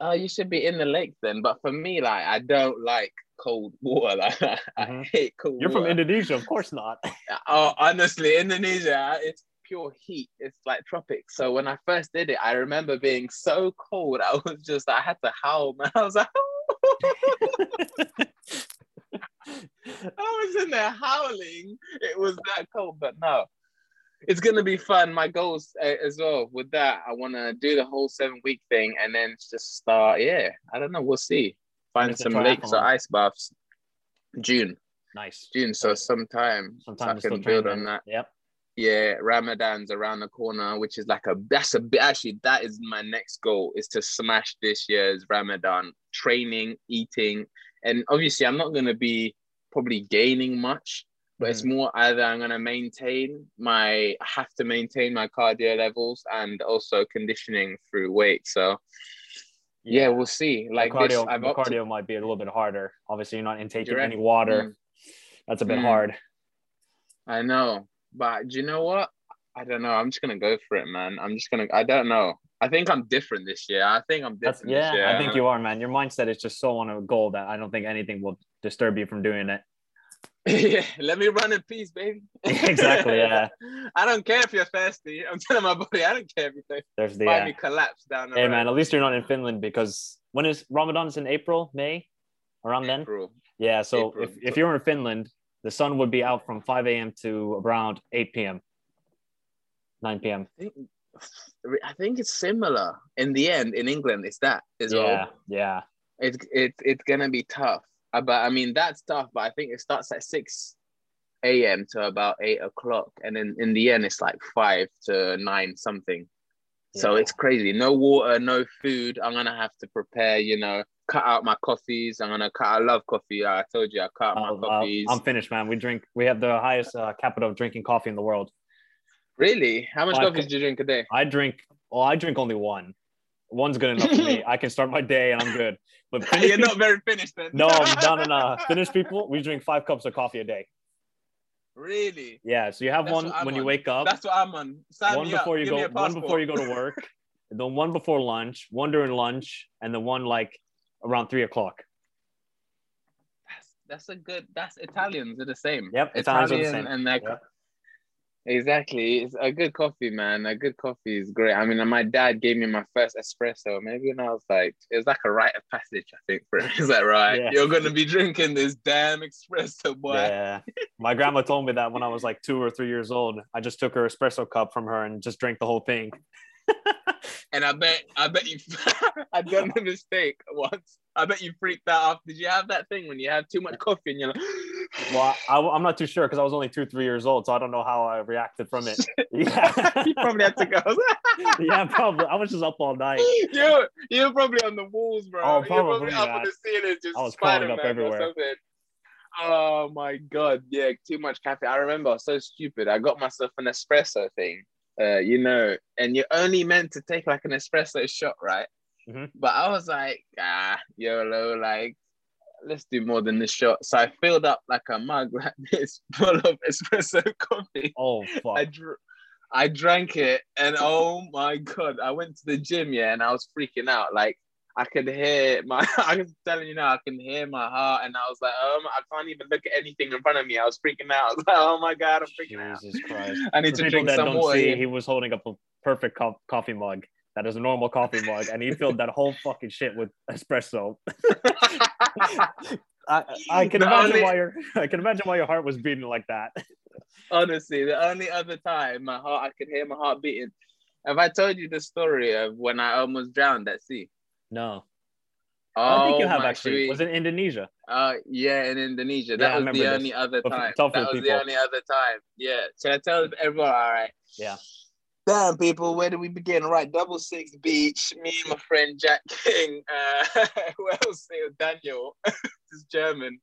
oh, you should be in the lake then. But for me, like, I don't like cold water. Like, I mm-hmm. hate cold You're water. from Indonesia, of course not. oh, honestly, Indonesia, it's pure heat. It's like tropics. So when I first did it, I remember being so cold. I was just, I had to howl, man. I was like, I was in there howling. It was that cold, but no, it's gonna be fun. My goals uh, as well with that. I want to do the whole seven week thing and then just start. Yeah, I don't know. We'll see. Find some lakes or ice baths. June. Nice. June. So sometime. Sometime so I can build on that. Yep. yeah, Ramadan's around the corner, which is like a that's a bit actually that is my next goal is to smash this year's Ramadan training, eating, and obviously I'm not gonna be probably gaining much, but it's Mm. more either I'm gonna maintain my I have to maintain my cardio levels and also conditioning through weight. So yeah, we'll see. The Like cardio, this, the cardio might be a little bit harder. Obviously, you're not intaking reckon? any water. Mm. That's a bit Mm. hard. I know, but do you know what? I don't know. I'm just gonna go for it, man. I'm just gonna. I don't know. I think I'm different this year. I think I'm That's different yeah. this year. I think you are, man. Your mindset is just so on a goal that I don't think anything will disturb you from doing it. Yeah, let me run in peace, baby. Exactly, yeah. I don't care if you're thirsty. I'm telling my body, I don't care if you're thirsty. There's the Find yeah. me collapse down the Hey road. man, at least you're not in Finland because when is Ramadan's in April, May, around then? Yeah. So April. if, if you're in Finland, the sun would be out from 5 a.m. to around 8 p.m. 9 p.m. I think, I think it's similar. In the end, in England, it's that as Yeah, well. yeah. It's it's it's gonna be tough. Uh, But I mean, that's tough. But I think it starts at six a.m. to about eight o'clock, and then in the end, it's like five to nine something. So Yeah. it's crazy. No water, no food. I'm gonna have to prepare. You know, cut out my coffees. I'm gonna cut. I love coffee. I told you I cut out my I'll- I'll- coffees. I'm finished, man. We drink. We have the highest uh, capita of drinking coffee in the world. really? How much I coffee do you drink a day? I drink. Well, I drink only one. One's good enough for me. I can start my day and I'm good. But Finnish You're not very finished then. no, no, no, no. Finnish people, we drink five cups of coffee a day. really? Yeah. So you have That's one when you wake up, That's what I'm on. Sign one up. before you Give go, one before you go to work, then one before lunch, one during lunch, and then one like around three o'clock. That's, that's a good. That's Italians are the same. Yep, Italians are the Italian same. and their Yep. Exactly. It's a good coffee, man. A good coffee is great. I mean, my dad gave me my first espresso. Maybe when I was like, it was like a rite of passage. I think for him. Is that right? Yeah. You're gonna be drinking this damn espresso, boy. Yeah. My grandma told me that when I was like two or three years old. I just took her espresso cup from her and just drank the whole thing. And I bet, I bet you, I've done the mistake once. I bet you freaked out. Did you have that thing when you have too much coffee and you're like, Well, I, am not too sure because I was only two, three years old, so I don't know how I reacted from it. Yeah, you probably had to go. yeah, probably. I was just up all night. you you're probably on the walls, bro. Oh, you're probably, probably up on the ceiling, just I was up Spider-Man or everywhere. something. Oh my god, yeah, too much caffeine. I remember I was so stupid. I got myself an espresso thing, uh, you know, and you're only meant to take like an espresso shot, right? Mhm. But I was like, ah, YOLO, like, let's do more than this shot. So I filled up like a mug like this full of espresso coffee. Oh I fuck! dr- I drank it, and oh my god, I went to the gym, yeah, and I was freaking out. Like I could hear my, I was telling you now, I can hear my heart, and I was like, my, I can't even look at anything in front of me. I was freaking out. I was like, oh my god, I'm freaking out. Jesus Christ! I need For to drink that some don't water. see, he was holding up a perfect co- coffee mug. That is a normal coffee mug, and he filled that whole fucking shit with espresso. I, I can The imagine only- why your I can imagine why your heart was beating like that. Honestly, the only other time my heart, I could hear my heart beating. Have I told you the story of when I almost drowned at sea? No, Oh, I think you have actually. should Was it Indonesia? Uh, yeah, in Indonesia. That I was remember the this. only other time. That was people. the only other time. Yeah. Should I tell everyone, all right. Yeah. Damn, people, where do we begin? Right, double six beach. Me and my friend Jack King. Uh, who else? Daniel. He's German.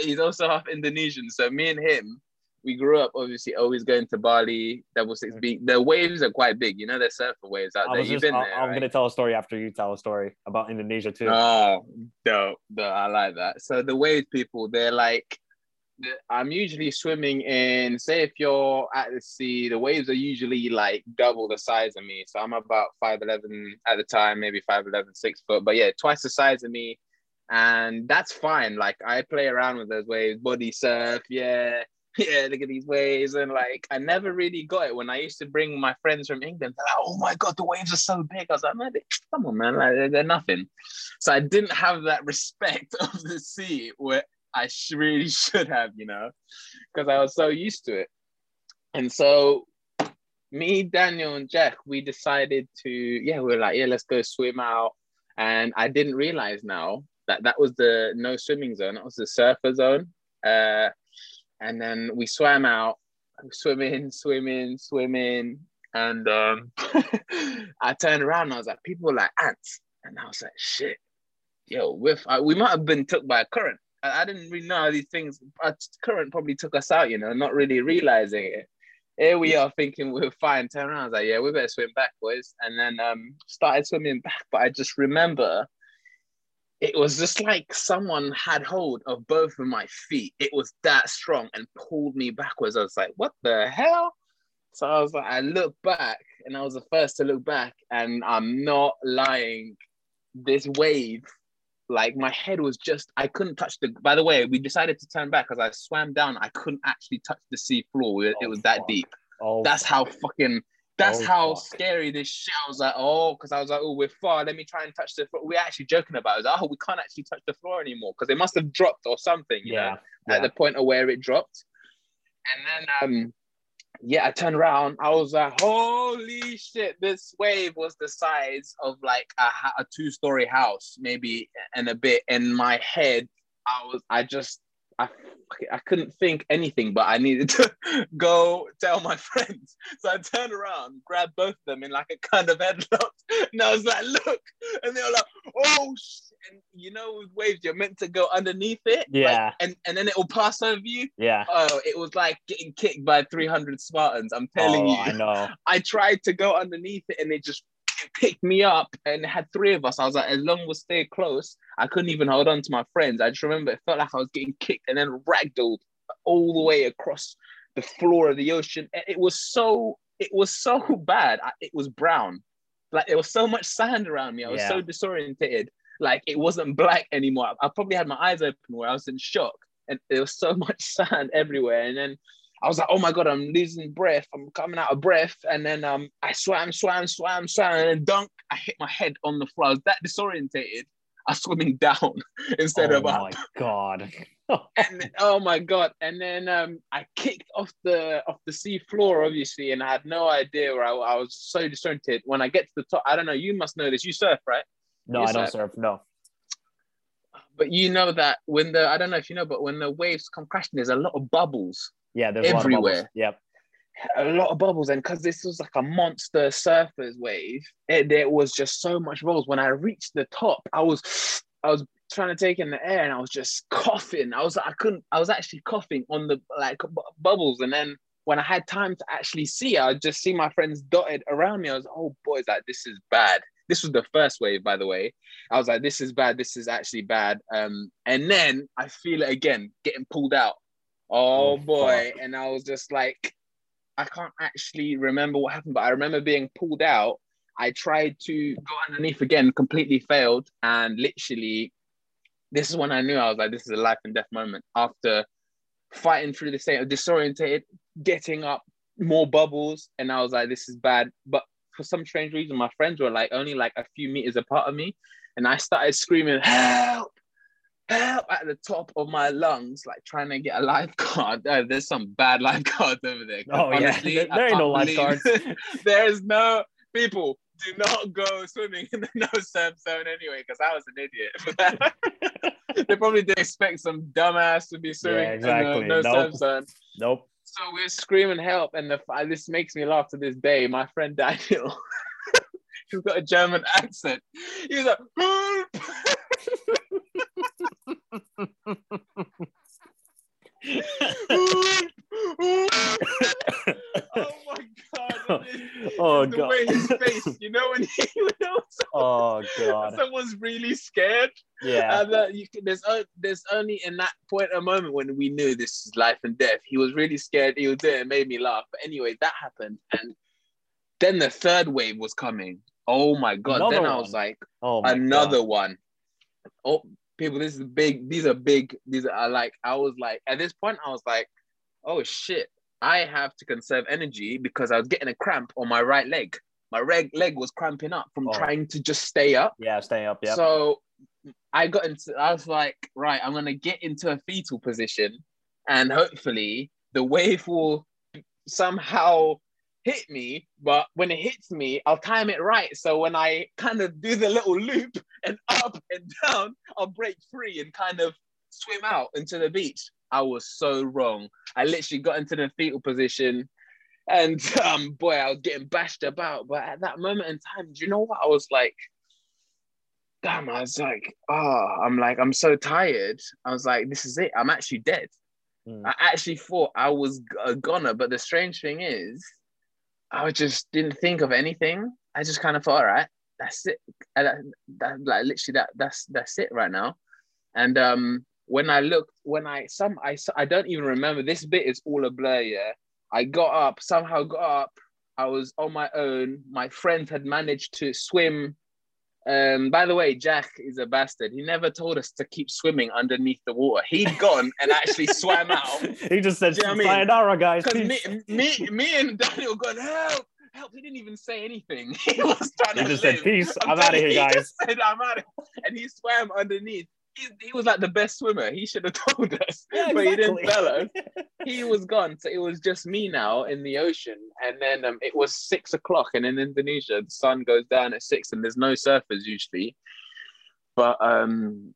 He's also half Indonesian. So me and him, we grew up obviously always going to Bali, double six beach. The waves are quite big. You know, there's surfer waves out I there. was You've just, been I, there. I'm right? gonna tell a story after you tell a story about Indonesia too. Oh, dope, dope. I like that. So the wave people, they're like, I'm usually swimming in, say, if you're at the sea, the waves are usually like double the size of me. So I'm about 5'11 at the time, maybe 5'11, six foot, but yeah, twice the size of me. And that's fine. Like I play around with those waves, body surf, yeah. Yeah, look at these waves. And like, I never really got it when I used to bring my friends from England. Like, oh my God, the waves are so big. I was like, man, come on, man, like, they're nothing. So I didn't have that respect of the sea where I really should have, you know, because I was so used to it. And so me, Daniel, and Jack, we decided to, yeah, we were like, yeah, let's go swim out. And I didn't realize now that that was the no swimming zone, that was the surfer zone. Uh, and then we swam out swimming, swimming, swimming, and um, I turned around and I was like, people were like ants, and I was like, shit, yo, we might have been took by a current. I, I didn't really know these things. A current probably took us out, you know, not really realizing it. Here we are thinking we're fine. Turn around, I was like, yeah, we better swim back, boys. And then um, started swimming back. But I just remember it was just like someone had hold of both of my feet. It was that strong and pulled me backwards. I was like, what the hell? So I was like, I looked back and I was the first to look back, and I'm not lying. This wave like my head was just I couldn't touch the. By the way, we decided to turn back because I swam down. I couldn't actually touch the sea floor. It, oh, it was that fuck. deep. Oh, that's fuck. how fucking. That's oh, how fuck. scary this shit. I was like, oh, because I was like, oh, we're far. Let me try and touch the floor. We're actually joking about it. Like, oh, we can't actually touch the floor anymore because it must have dropped or something. yeah. Know, yeah. At the point of where it dropped, and then um, yeah, I turned around. I was like, holy shit, this wave was the size of like a, a two story house, maybe, and a bit. In my head, I was, I just, I, I couldn't think anything, but I needed to go tell my friends. So I turned around, grabbed both of them in like a kind of headlock, and I was like, look. And they were like, oh and you know with waves you're meant to go underneath it yeah like, and and then it will pass over you yeah oh it was like getting kicked by 300 spartans i'm telling oh, you i know i tried to go underneath it and it just picked me up and had three of us. I was like as long as we stay close i couldn't even hold on to my friends. I just remember it felt like i was getting kicked and then ragdolled all the way across the floor of the ocean. It was so it was so bad. It was brown. Like there was so much sand around me. I was yeah. so disorientated like it wasn't black anymore. I probably had my eyes open where I was in shock, and there was so much sand everywhere. And then I was like, "Oh my god, I'm losing breath. I'm coming out of breath." And then um, I swam, swam, swam, swam, and then dunk. I hit my head on the floor. I was that disorientated. I was swimming down instead oh of up. Oh my god. and oh my god! And then um, I kicked off the off the sea floor, obviously, and I had no idea where I, I was so disoriented. When I get to the top, I don't know. You must know this. You surf, right? No, I don't surf. No. But you know that when the I don't know if you know, but when the waves come crashing, there's a lot of bubbles. Yeah, there's everywhere. Yep. A lot of bubbles, and because this was like a monster surfers wave, it, there was just so much bubbles. When I reached the top, I was, I was trying to take in the air, and I was just coughing. I was, I couldn't, I was actually coughing on the like bu- bubbles, and then when I had time to actually see, I just see my friends dotted around me. I was, oh boys, like this is bad. This was the first wave, by the way. I was like, this is bad. This is actually bad. Um, and then I feel it again, getting pulled out. Oh, oh boy. Fuck. And I was just like, I can't actually remember what happened, but I remember being pulled out. I tried to go underneath again, completely failed. And literally, this is when I knew I was like, this is a life and death moment. After fighting through the state of disorientated, getting up, more bubbles, and I was like, this is bad. But for some strange reason, my friends were like only like a few meters apart of me, and I started screaming, "Help! Help!" at the top of my lungs, like trying to get a lifeguard. Oh, there's some bad lifeguards over there. Oh honestly, yeah, there ain't no lifeguards. there's no people. Do not go swimming in the no surf zone anyway, because I was an idiot. they probably did expect some dumbass to be swimming yeah, exactly. in the no nope. surf zone. Nope. So we're screaming help, and the, this makes me laugh to this day. My friend Daniel, he's got a German accent. He's like, help! oh my god! oh the god! way his face, you know when he, you know, oh god! Someone's really scared. Yeah. And uh, you can, there's there's only in that point a moment when we knew this is life and death. He was really scared. He was there. It made me laugh. But anyway, that happened, and then the third wave was coming. Oh my god! Another then one. I was like, oh another god. one. Oh, people, this is big. These are big. These are like. I was like, at this point, I was like, oh shit. I have to conserve energy because I was getting a cramp on my right leg. My leg leg was cramping up from oh. trying to just stay up. Yeah, staying up. Yeah. So I got into. I was like, right, I'm gonna get into a fetal position, and hopefully the wave will somehow hit me. But when it hits me, I'll time it right. So when I kind of do the little loop and up and down, I'll break free and kind of swim out into the beach. I was so wrong. I literally got into the fetal position, and um, boy, I was getting bashed about. But at that moment in time, do you know what? I was like, damn. I was like, oh, I'm like, I'm so tired. I was like, this is it. I'm actually dead. Mm. I actually thought I was a goner. But the strange thing is, I just didn't think of anything. I just kind of thought, all right, that's it. And that, that, like literally that that's that's it right now. And um, when I looked, when I some I I don't even remember this bit is all a blur. Yeah, I got up somehow got up. I was on my own. My friends had managed to swim. Um, by the way, Jack is a bastard. He never told us to keep swimming underneath the water. He'd gone and actually swam out. he just said, Do you know what I mean? "Sayonara, guys." Because me, me, me and Daniel going help, help. He didn't even say anything. He was trying He to just live. said, "Peace. I'm, I'm out of here, you, he guys." just said, I'm out of And he swam underneath. He, he was like the best swimmer. He should have told us, Yeah, but he didn't tell us. He was gone, so it was just me now in the ocean. And then um, it was six o'clock, and in Indonesia, the sun goes down at six, and there's no surfers usually. But um,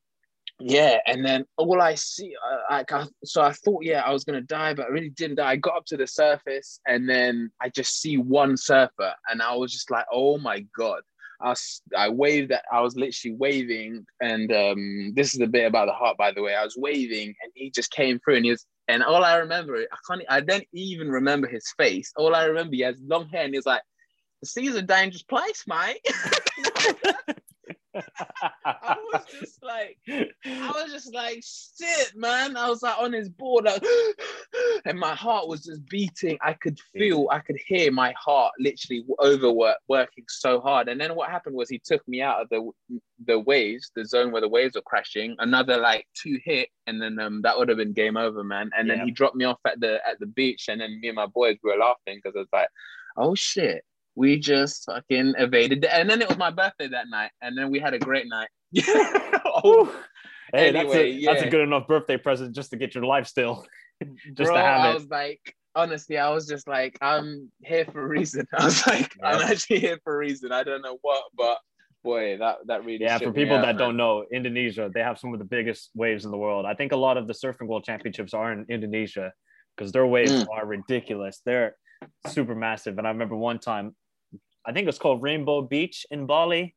yeah, and then all I see, uh, like, I, so I thought, yeah, I was gonna die, but I really didn't die. I got up to the surface, and then I just see one surfer, and I was just like, oh my god. I, I waved that I was literally waving, and um, this is a bit about the heart, by the way. I was waving, and he just came through, and he was, and all I remember, I can't, I don't even remember his face. All I remember, he has long hair, and he's like, "The sea's a dangerous place, mate." I was just like, I was just like, shit, man. I was like on his board, like, and my heart was just beating. I could feel, I could hear my heart literally overwork, working so hard. And then what happened was he took me out of the the waves, the zone where the waves were crashing. Another like two hit, and then um, that would have been game over, man. And then Yeah. he dropped me off at the at the beach, and then me and my boys were laughing because I was like, oh shit. We just fucking evaded, the- and then it was my birthday that night, and then we had a great night. oh, hey, that's, a, Anyway, that's a good enough birthday present just to get your life still. just bro, to have I it. was like, honestly, I was just like, I'm here for a reason. I was like, I'm actually here for a reason. I don't know what, but boy, that that really Yeah, for people up, that man. don't know, Indonesia, they have some of the biggest waves in the world. I think a lot of the surfing world championships are in Indonesia because their waves Mm. are ridiculous. They're super massive. And I remember one time, I think it's called Rainbow Beach in Bali.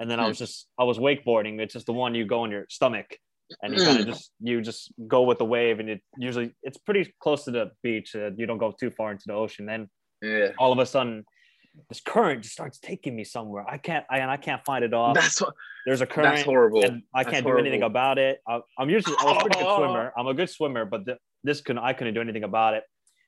And then I was just, I was wakeboarding. It's just the one you go on your stomach and you kind of Mm. just, you just go with the wave. And it usually, it's pretty close to the beach. Uh, you don't go too far into the ocean. Then Yeah, all of a sudden, this current just starts taking me somewhere. I can't, I, and I can't find it off. that's what. There's a current That's horrible. and I That's can't do anything about it. I, I'm usually I was a pretty good swimmer. I'm a good swimmer, but the, this couldn't I couldn't do anything about it.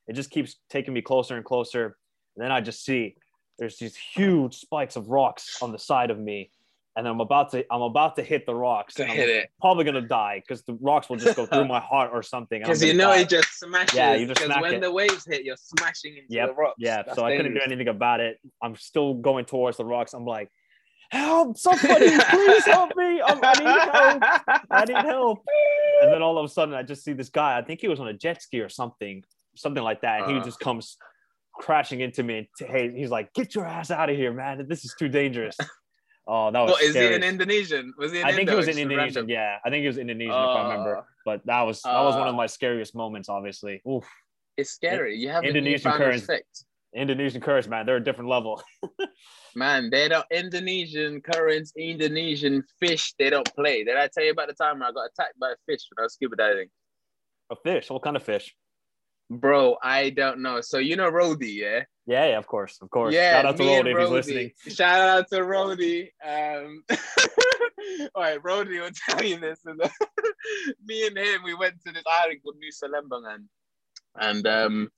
It just keeps taking me closer and closer. And then I just see there's these huge spikes of rocks on the side of me, and I'm about to I'm about to hit the rocks. To hit it. probably gonna die because the rocks will just go through my heart or something. Because you know die. it just smashes. Yeah, you just smack when it. the waves hit, you're smashing into Yep, the rocks. Yeah, That's so I couldn't do anything about it. I'm still going towards the rocks. I'm like, help! Somebody, please help me! I'm, I need help! I need help. And then all of a sudden, I just see this guy. I think he was on a jet ski or something, something like that. And he Uh. just comes crashing into me. Hey, he's like, "Get your ass out of here, man! This is too dangerous." Oh, that was. What is he in Indonesian? Was he I think Indo he was in Indonesian. random? Yeah, I think he was Indonesian if I remember. Uh, But that was that was one of uh, my scariest moments. Obviously, Oof. It's scary. You have Indonesian currents. respect. Indonesian curse, man. They're a different level. Man, they don't Indonesian currents, Indonesian fish, they don't play. Did I tell you about the time I got attacked by a fish when I was scuba diving? a fish. What kind of fish? Bro, I don't know. So you know Rody, yeah? Yeah, yeah, of course, of course. Yeah, Shout out to Rody if he's listening. Shout out to Rody. Um, all right, Rody will tell you this. And me and him, we went to this island called Nusa Lembongan. And um,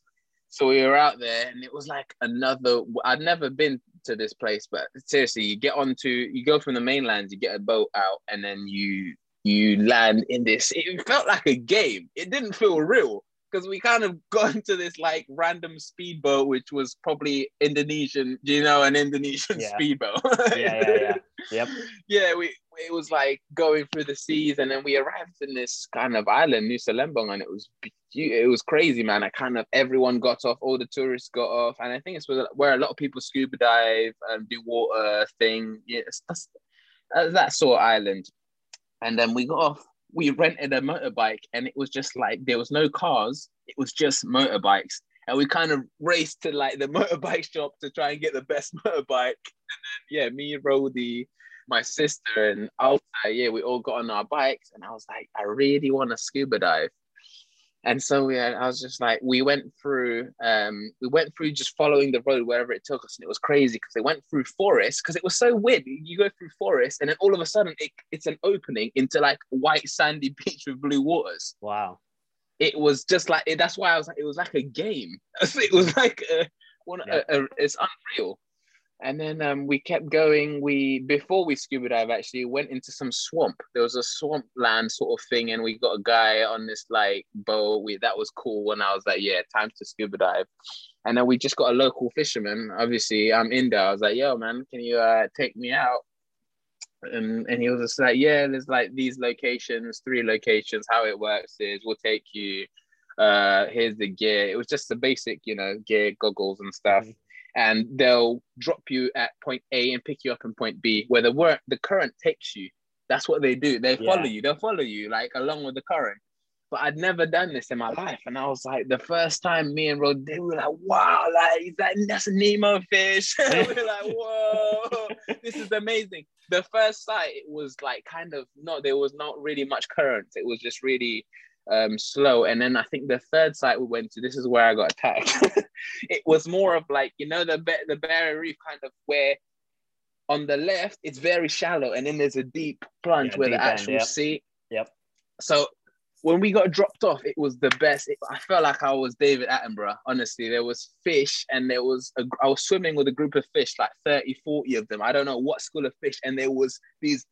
so we were out there, and it was like another. I'd never been to this place, but seriously, you get onto, you go from the mainland, you get a boat out, and then you you land in this. It felt like a game. It didn't feel real because we kind of got into this like random speedboat, which was probably Indonesian. Do you know an Indonesian Yeah. speedboat? Yeah, yeah, yeah. Yep. yeah, we it was like going through the seas, and then we arrived in this kind of island, Nusa Lembong, and it was it was crazy, man. I kind of everyone got off, all the tourists got off, and I think it's where, where a lot of people scuba dive and do water thing. Yeah, it's, that's, uh, that sort of island. And then we got off we rented a motorbike and it was just like there was no cars, it was just motorbikes. And we kind of raced to like the motorbike shop to try and get the best motorbike. And then yeah, me, Rody, my sister, and Alta, yeah, we all got on our bikes. And I was like, I really want to scuba dive and so yeah, I was just like, we went through, um, we went through just following the road wherever it took us, and it was crazy because they went through forest because it was so weird. You go through forest, and then all of a sudden, it, it's an opening into like white sandy beach with blue waters. Wow! It was just like that's why I was like, it was like a game. It was like a, one, yeah. a, a, it's unreal. And then um, we kept going. We before we scuba dive actually went into some swamp. There was a swamp land sort of thing, and we got a guy on this like boat. We that was cool. When I was like, yeah, time to scuba dive. And then we just got a local fisherman. Obviously, I'm in there. I was like, yo, man, can you uh, take me out? And, and he was just like, yeah, there's like these locations, three locations. How it works is we'll take you. Uh, here's the gear. It was just the basic, you know, gear, goggles and stuff. Mm-hmm and they'll drop you at point A and pick you up in point B, where the work the current takes you. That's what they do. They follow yeah. you. They'll follow you like along with the current. But I'd never done this in my life, and I was like, the first time me and Rod, they were like, "Wow, like that, that's a Nemo fish." we are like, "Whoa, this is amazing." The first sight, it was like kind of no, there was not really much current. It was just really um, slow. And then I think the third site we went to, this is where I got attacked. it was more of like, you know, the the Barrier Reef kind of where on the left it's very shallow and then there's a deep plunge yeah, where deep the actual end, yep. sea. Yep. So when we got dropped off, it was the best. It, I felt like I was David Attenborough. Honestly, there was fish and there was, a, I was swimming with a group of fish, like 30, 40 of them. I don't know what school of fish. And there was these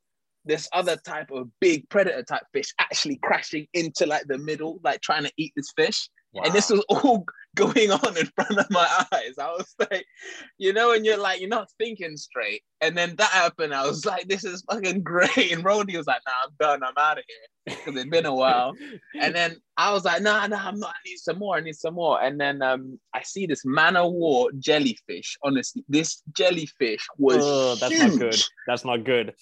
this other type of big predator type fish actually crashing into like the middle, like trying to eat this fish. Wow. And this was all going on in front of my eyes. I was like, you know, and you're like, you're not thinking straight. And then that happened. I was like, this is fucking great. And Rody was like, nah, I'm done. I'm out of here. Because it's been a while. and then I was like, nah, nah, I'm not. I need some more. I need some more. And then um, I see this man of war jellyfish. Honestly, this jellyfish was oh, that's huge. not good. That's not good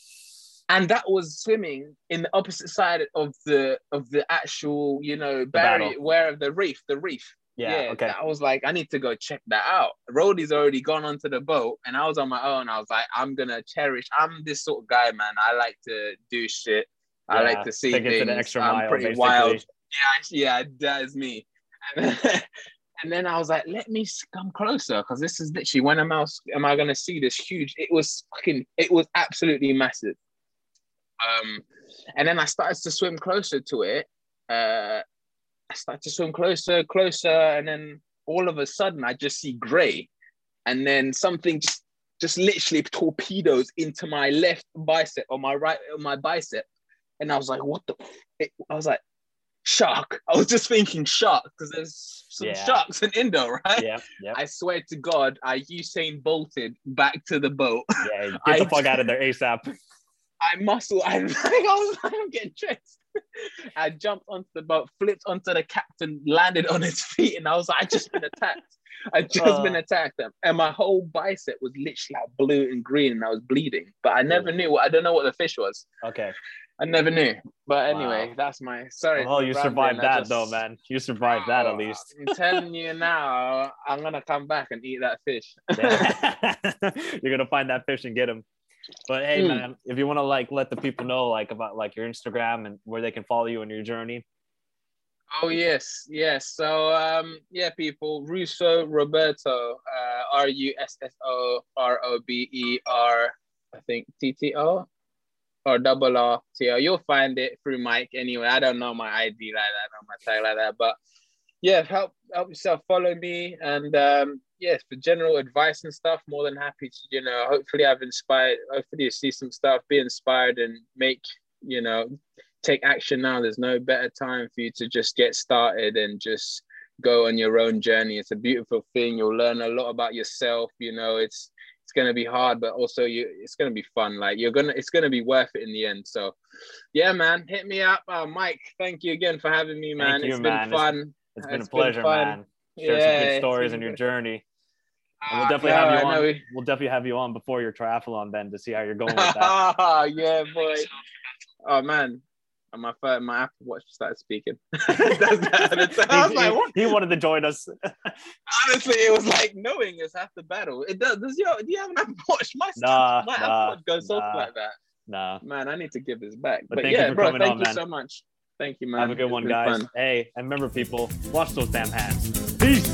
and that was swimming in the opposite side of the of the actual you know barrier where of the reef the reef. Yeah, yeah okay. i was like i need to go check that out. Rody's already gone onto the boat and i was on my own. I was like i'm gonna cherish i'm this sort of guy man. I like to do shit. Yeah, i like to see things the extra mile, i'm pretty basically. wild. Yeah yeah that is me. And then I was like, let me come closer because this is literally when am I am I gonna see this huge? It was fucking it was absolutely massive. Um, and then I started to swim closer to it. Uh, I started to swim closer, closer, and then all of a sudden I just see gray, and then something just just literally torpedoes into my left bicep or my right or my bicep, and I was like, what the? It, I was like, shark. I was just thinking shark because there's some yeah. sharks in Indo, right? Yeah, yeah. I swear to God, I Usain bolted back to the boat. Yeah, get the I, fuck out of there ASAP. I muscle. I like. I was like, I'm getting dressed. I jumped onto the boat, flipped onto the captain, landed on his feet, and I was like, I just been attacked. I just uh, been attacked, and my whole bicep was literally like blue and green, and I was bleeding. But I never knew. I don't know what the fish was. Okay. I never knew. But anyway, wow. that's my sorry. Oh, you survived that just, though, man. You survived that at least. I'm telling you now, I'm gonna come back and eat that fish. You're gonna find that fish and get him. But hey, mm. man, if you want to like let the people know like about like your Instagram and where they can follow you in your journey. Oh yes, yes. So um, yeah, people, Russo Roberto, uh, R U S S O R O B E R, I think T T O, or double R T O. You'll find it through Mike anyway. I don't know my ID like that, or my tag like that, but yeah, help help yourself follow me and um, yes, for general advice and stuff, more than happy to, you know, hopefully I've inspired, hopefully you see some stuff, be inspired and make, you know, take action now. There's no better time for you to just get started and just go on your own journey. It's a beautiful thing. You'll learn a lot about yourself. You know, it's it's gonna be hard, but also you it's gonna be fun. Like you're gonna it's gonna be worth it in the end. So yeah, man, hit me up. Uh, Mike, thank you again for having me, man. You, it's man. been fun. it's, it's been a pleasure, been man. Share yeah, some good stories in your journey. And we'll ah, definitely have you on. We... We'll definitely have you on before your triathlon then to see how you're going with that. yeah, boy. Oh man, and my phone, my Apple Watch started speaking. that. I was like, what? He wanted to join us. Honestly, it was like knowing is half the battle. It does. Does your do you have an Apple Watch? My, Nah, my nah, Apple Watch goes nah. off like that. Nah. Man, I need to give this back. But But, thank you yeah, for bro, thank on, you man. so much. Thank you, man. Have a good one, guys. Fun. Hey, and remember, people, wash those damn hands. Peace.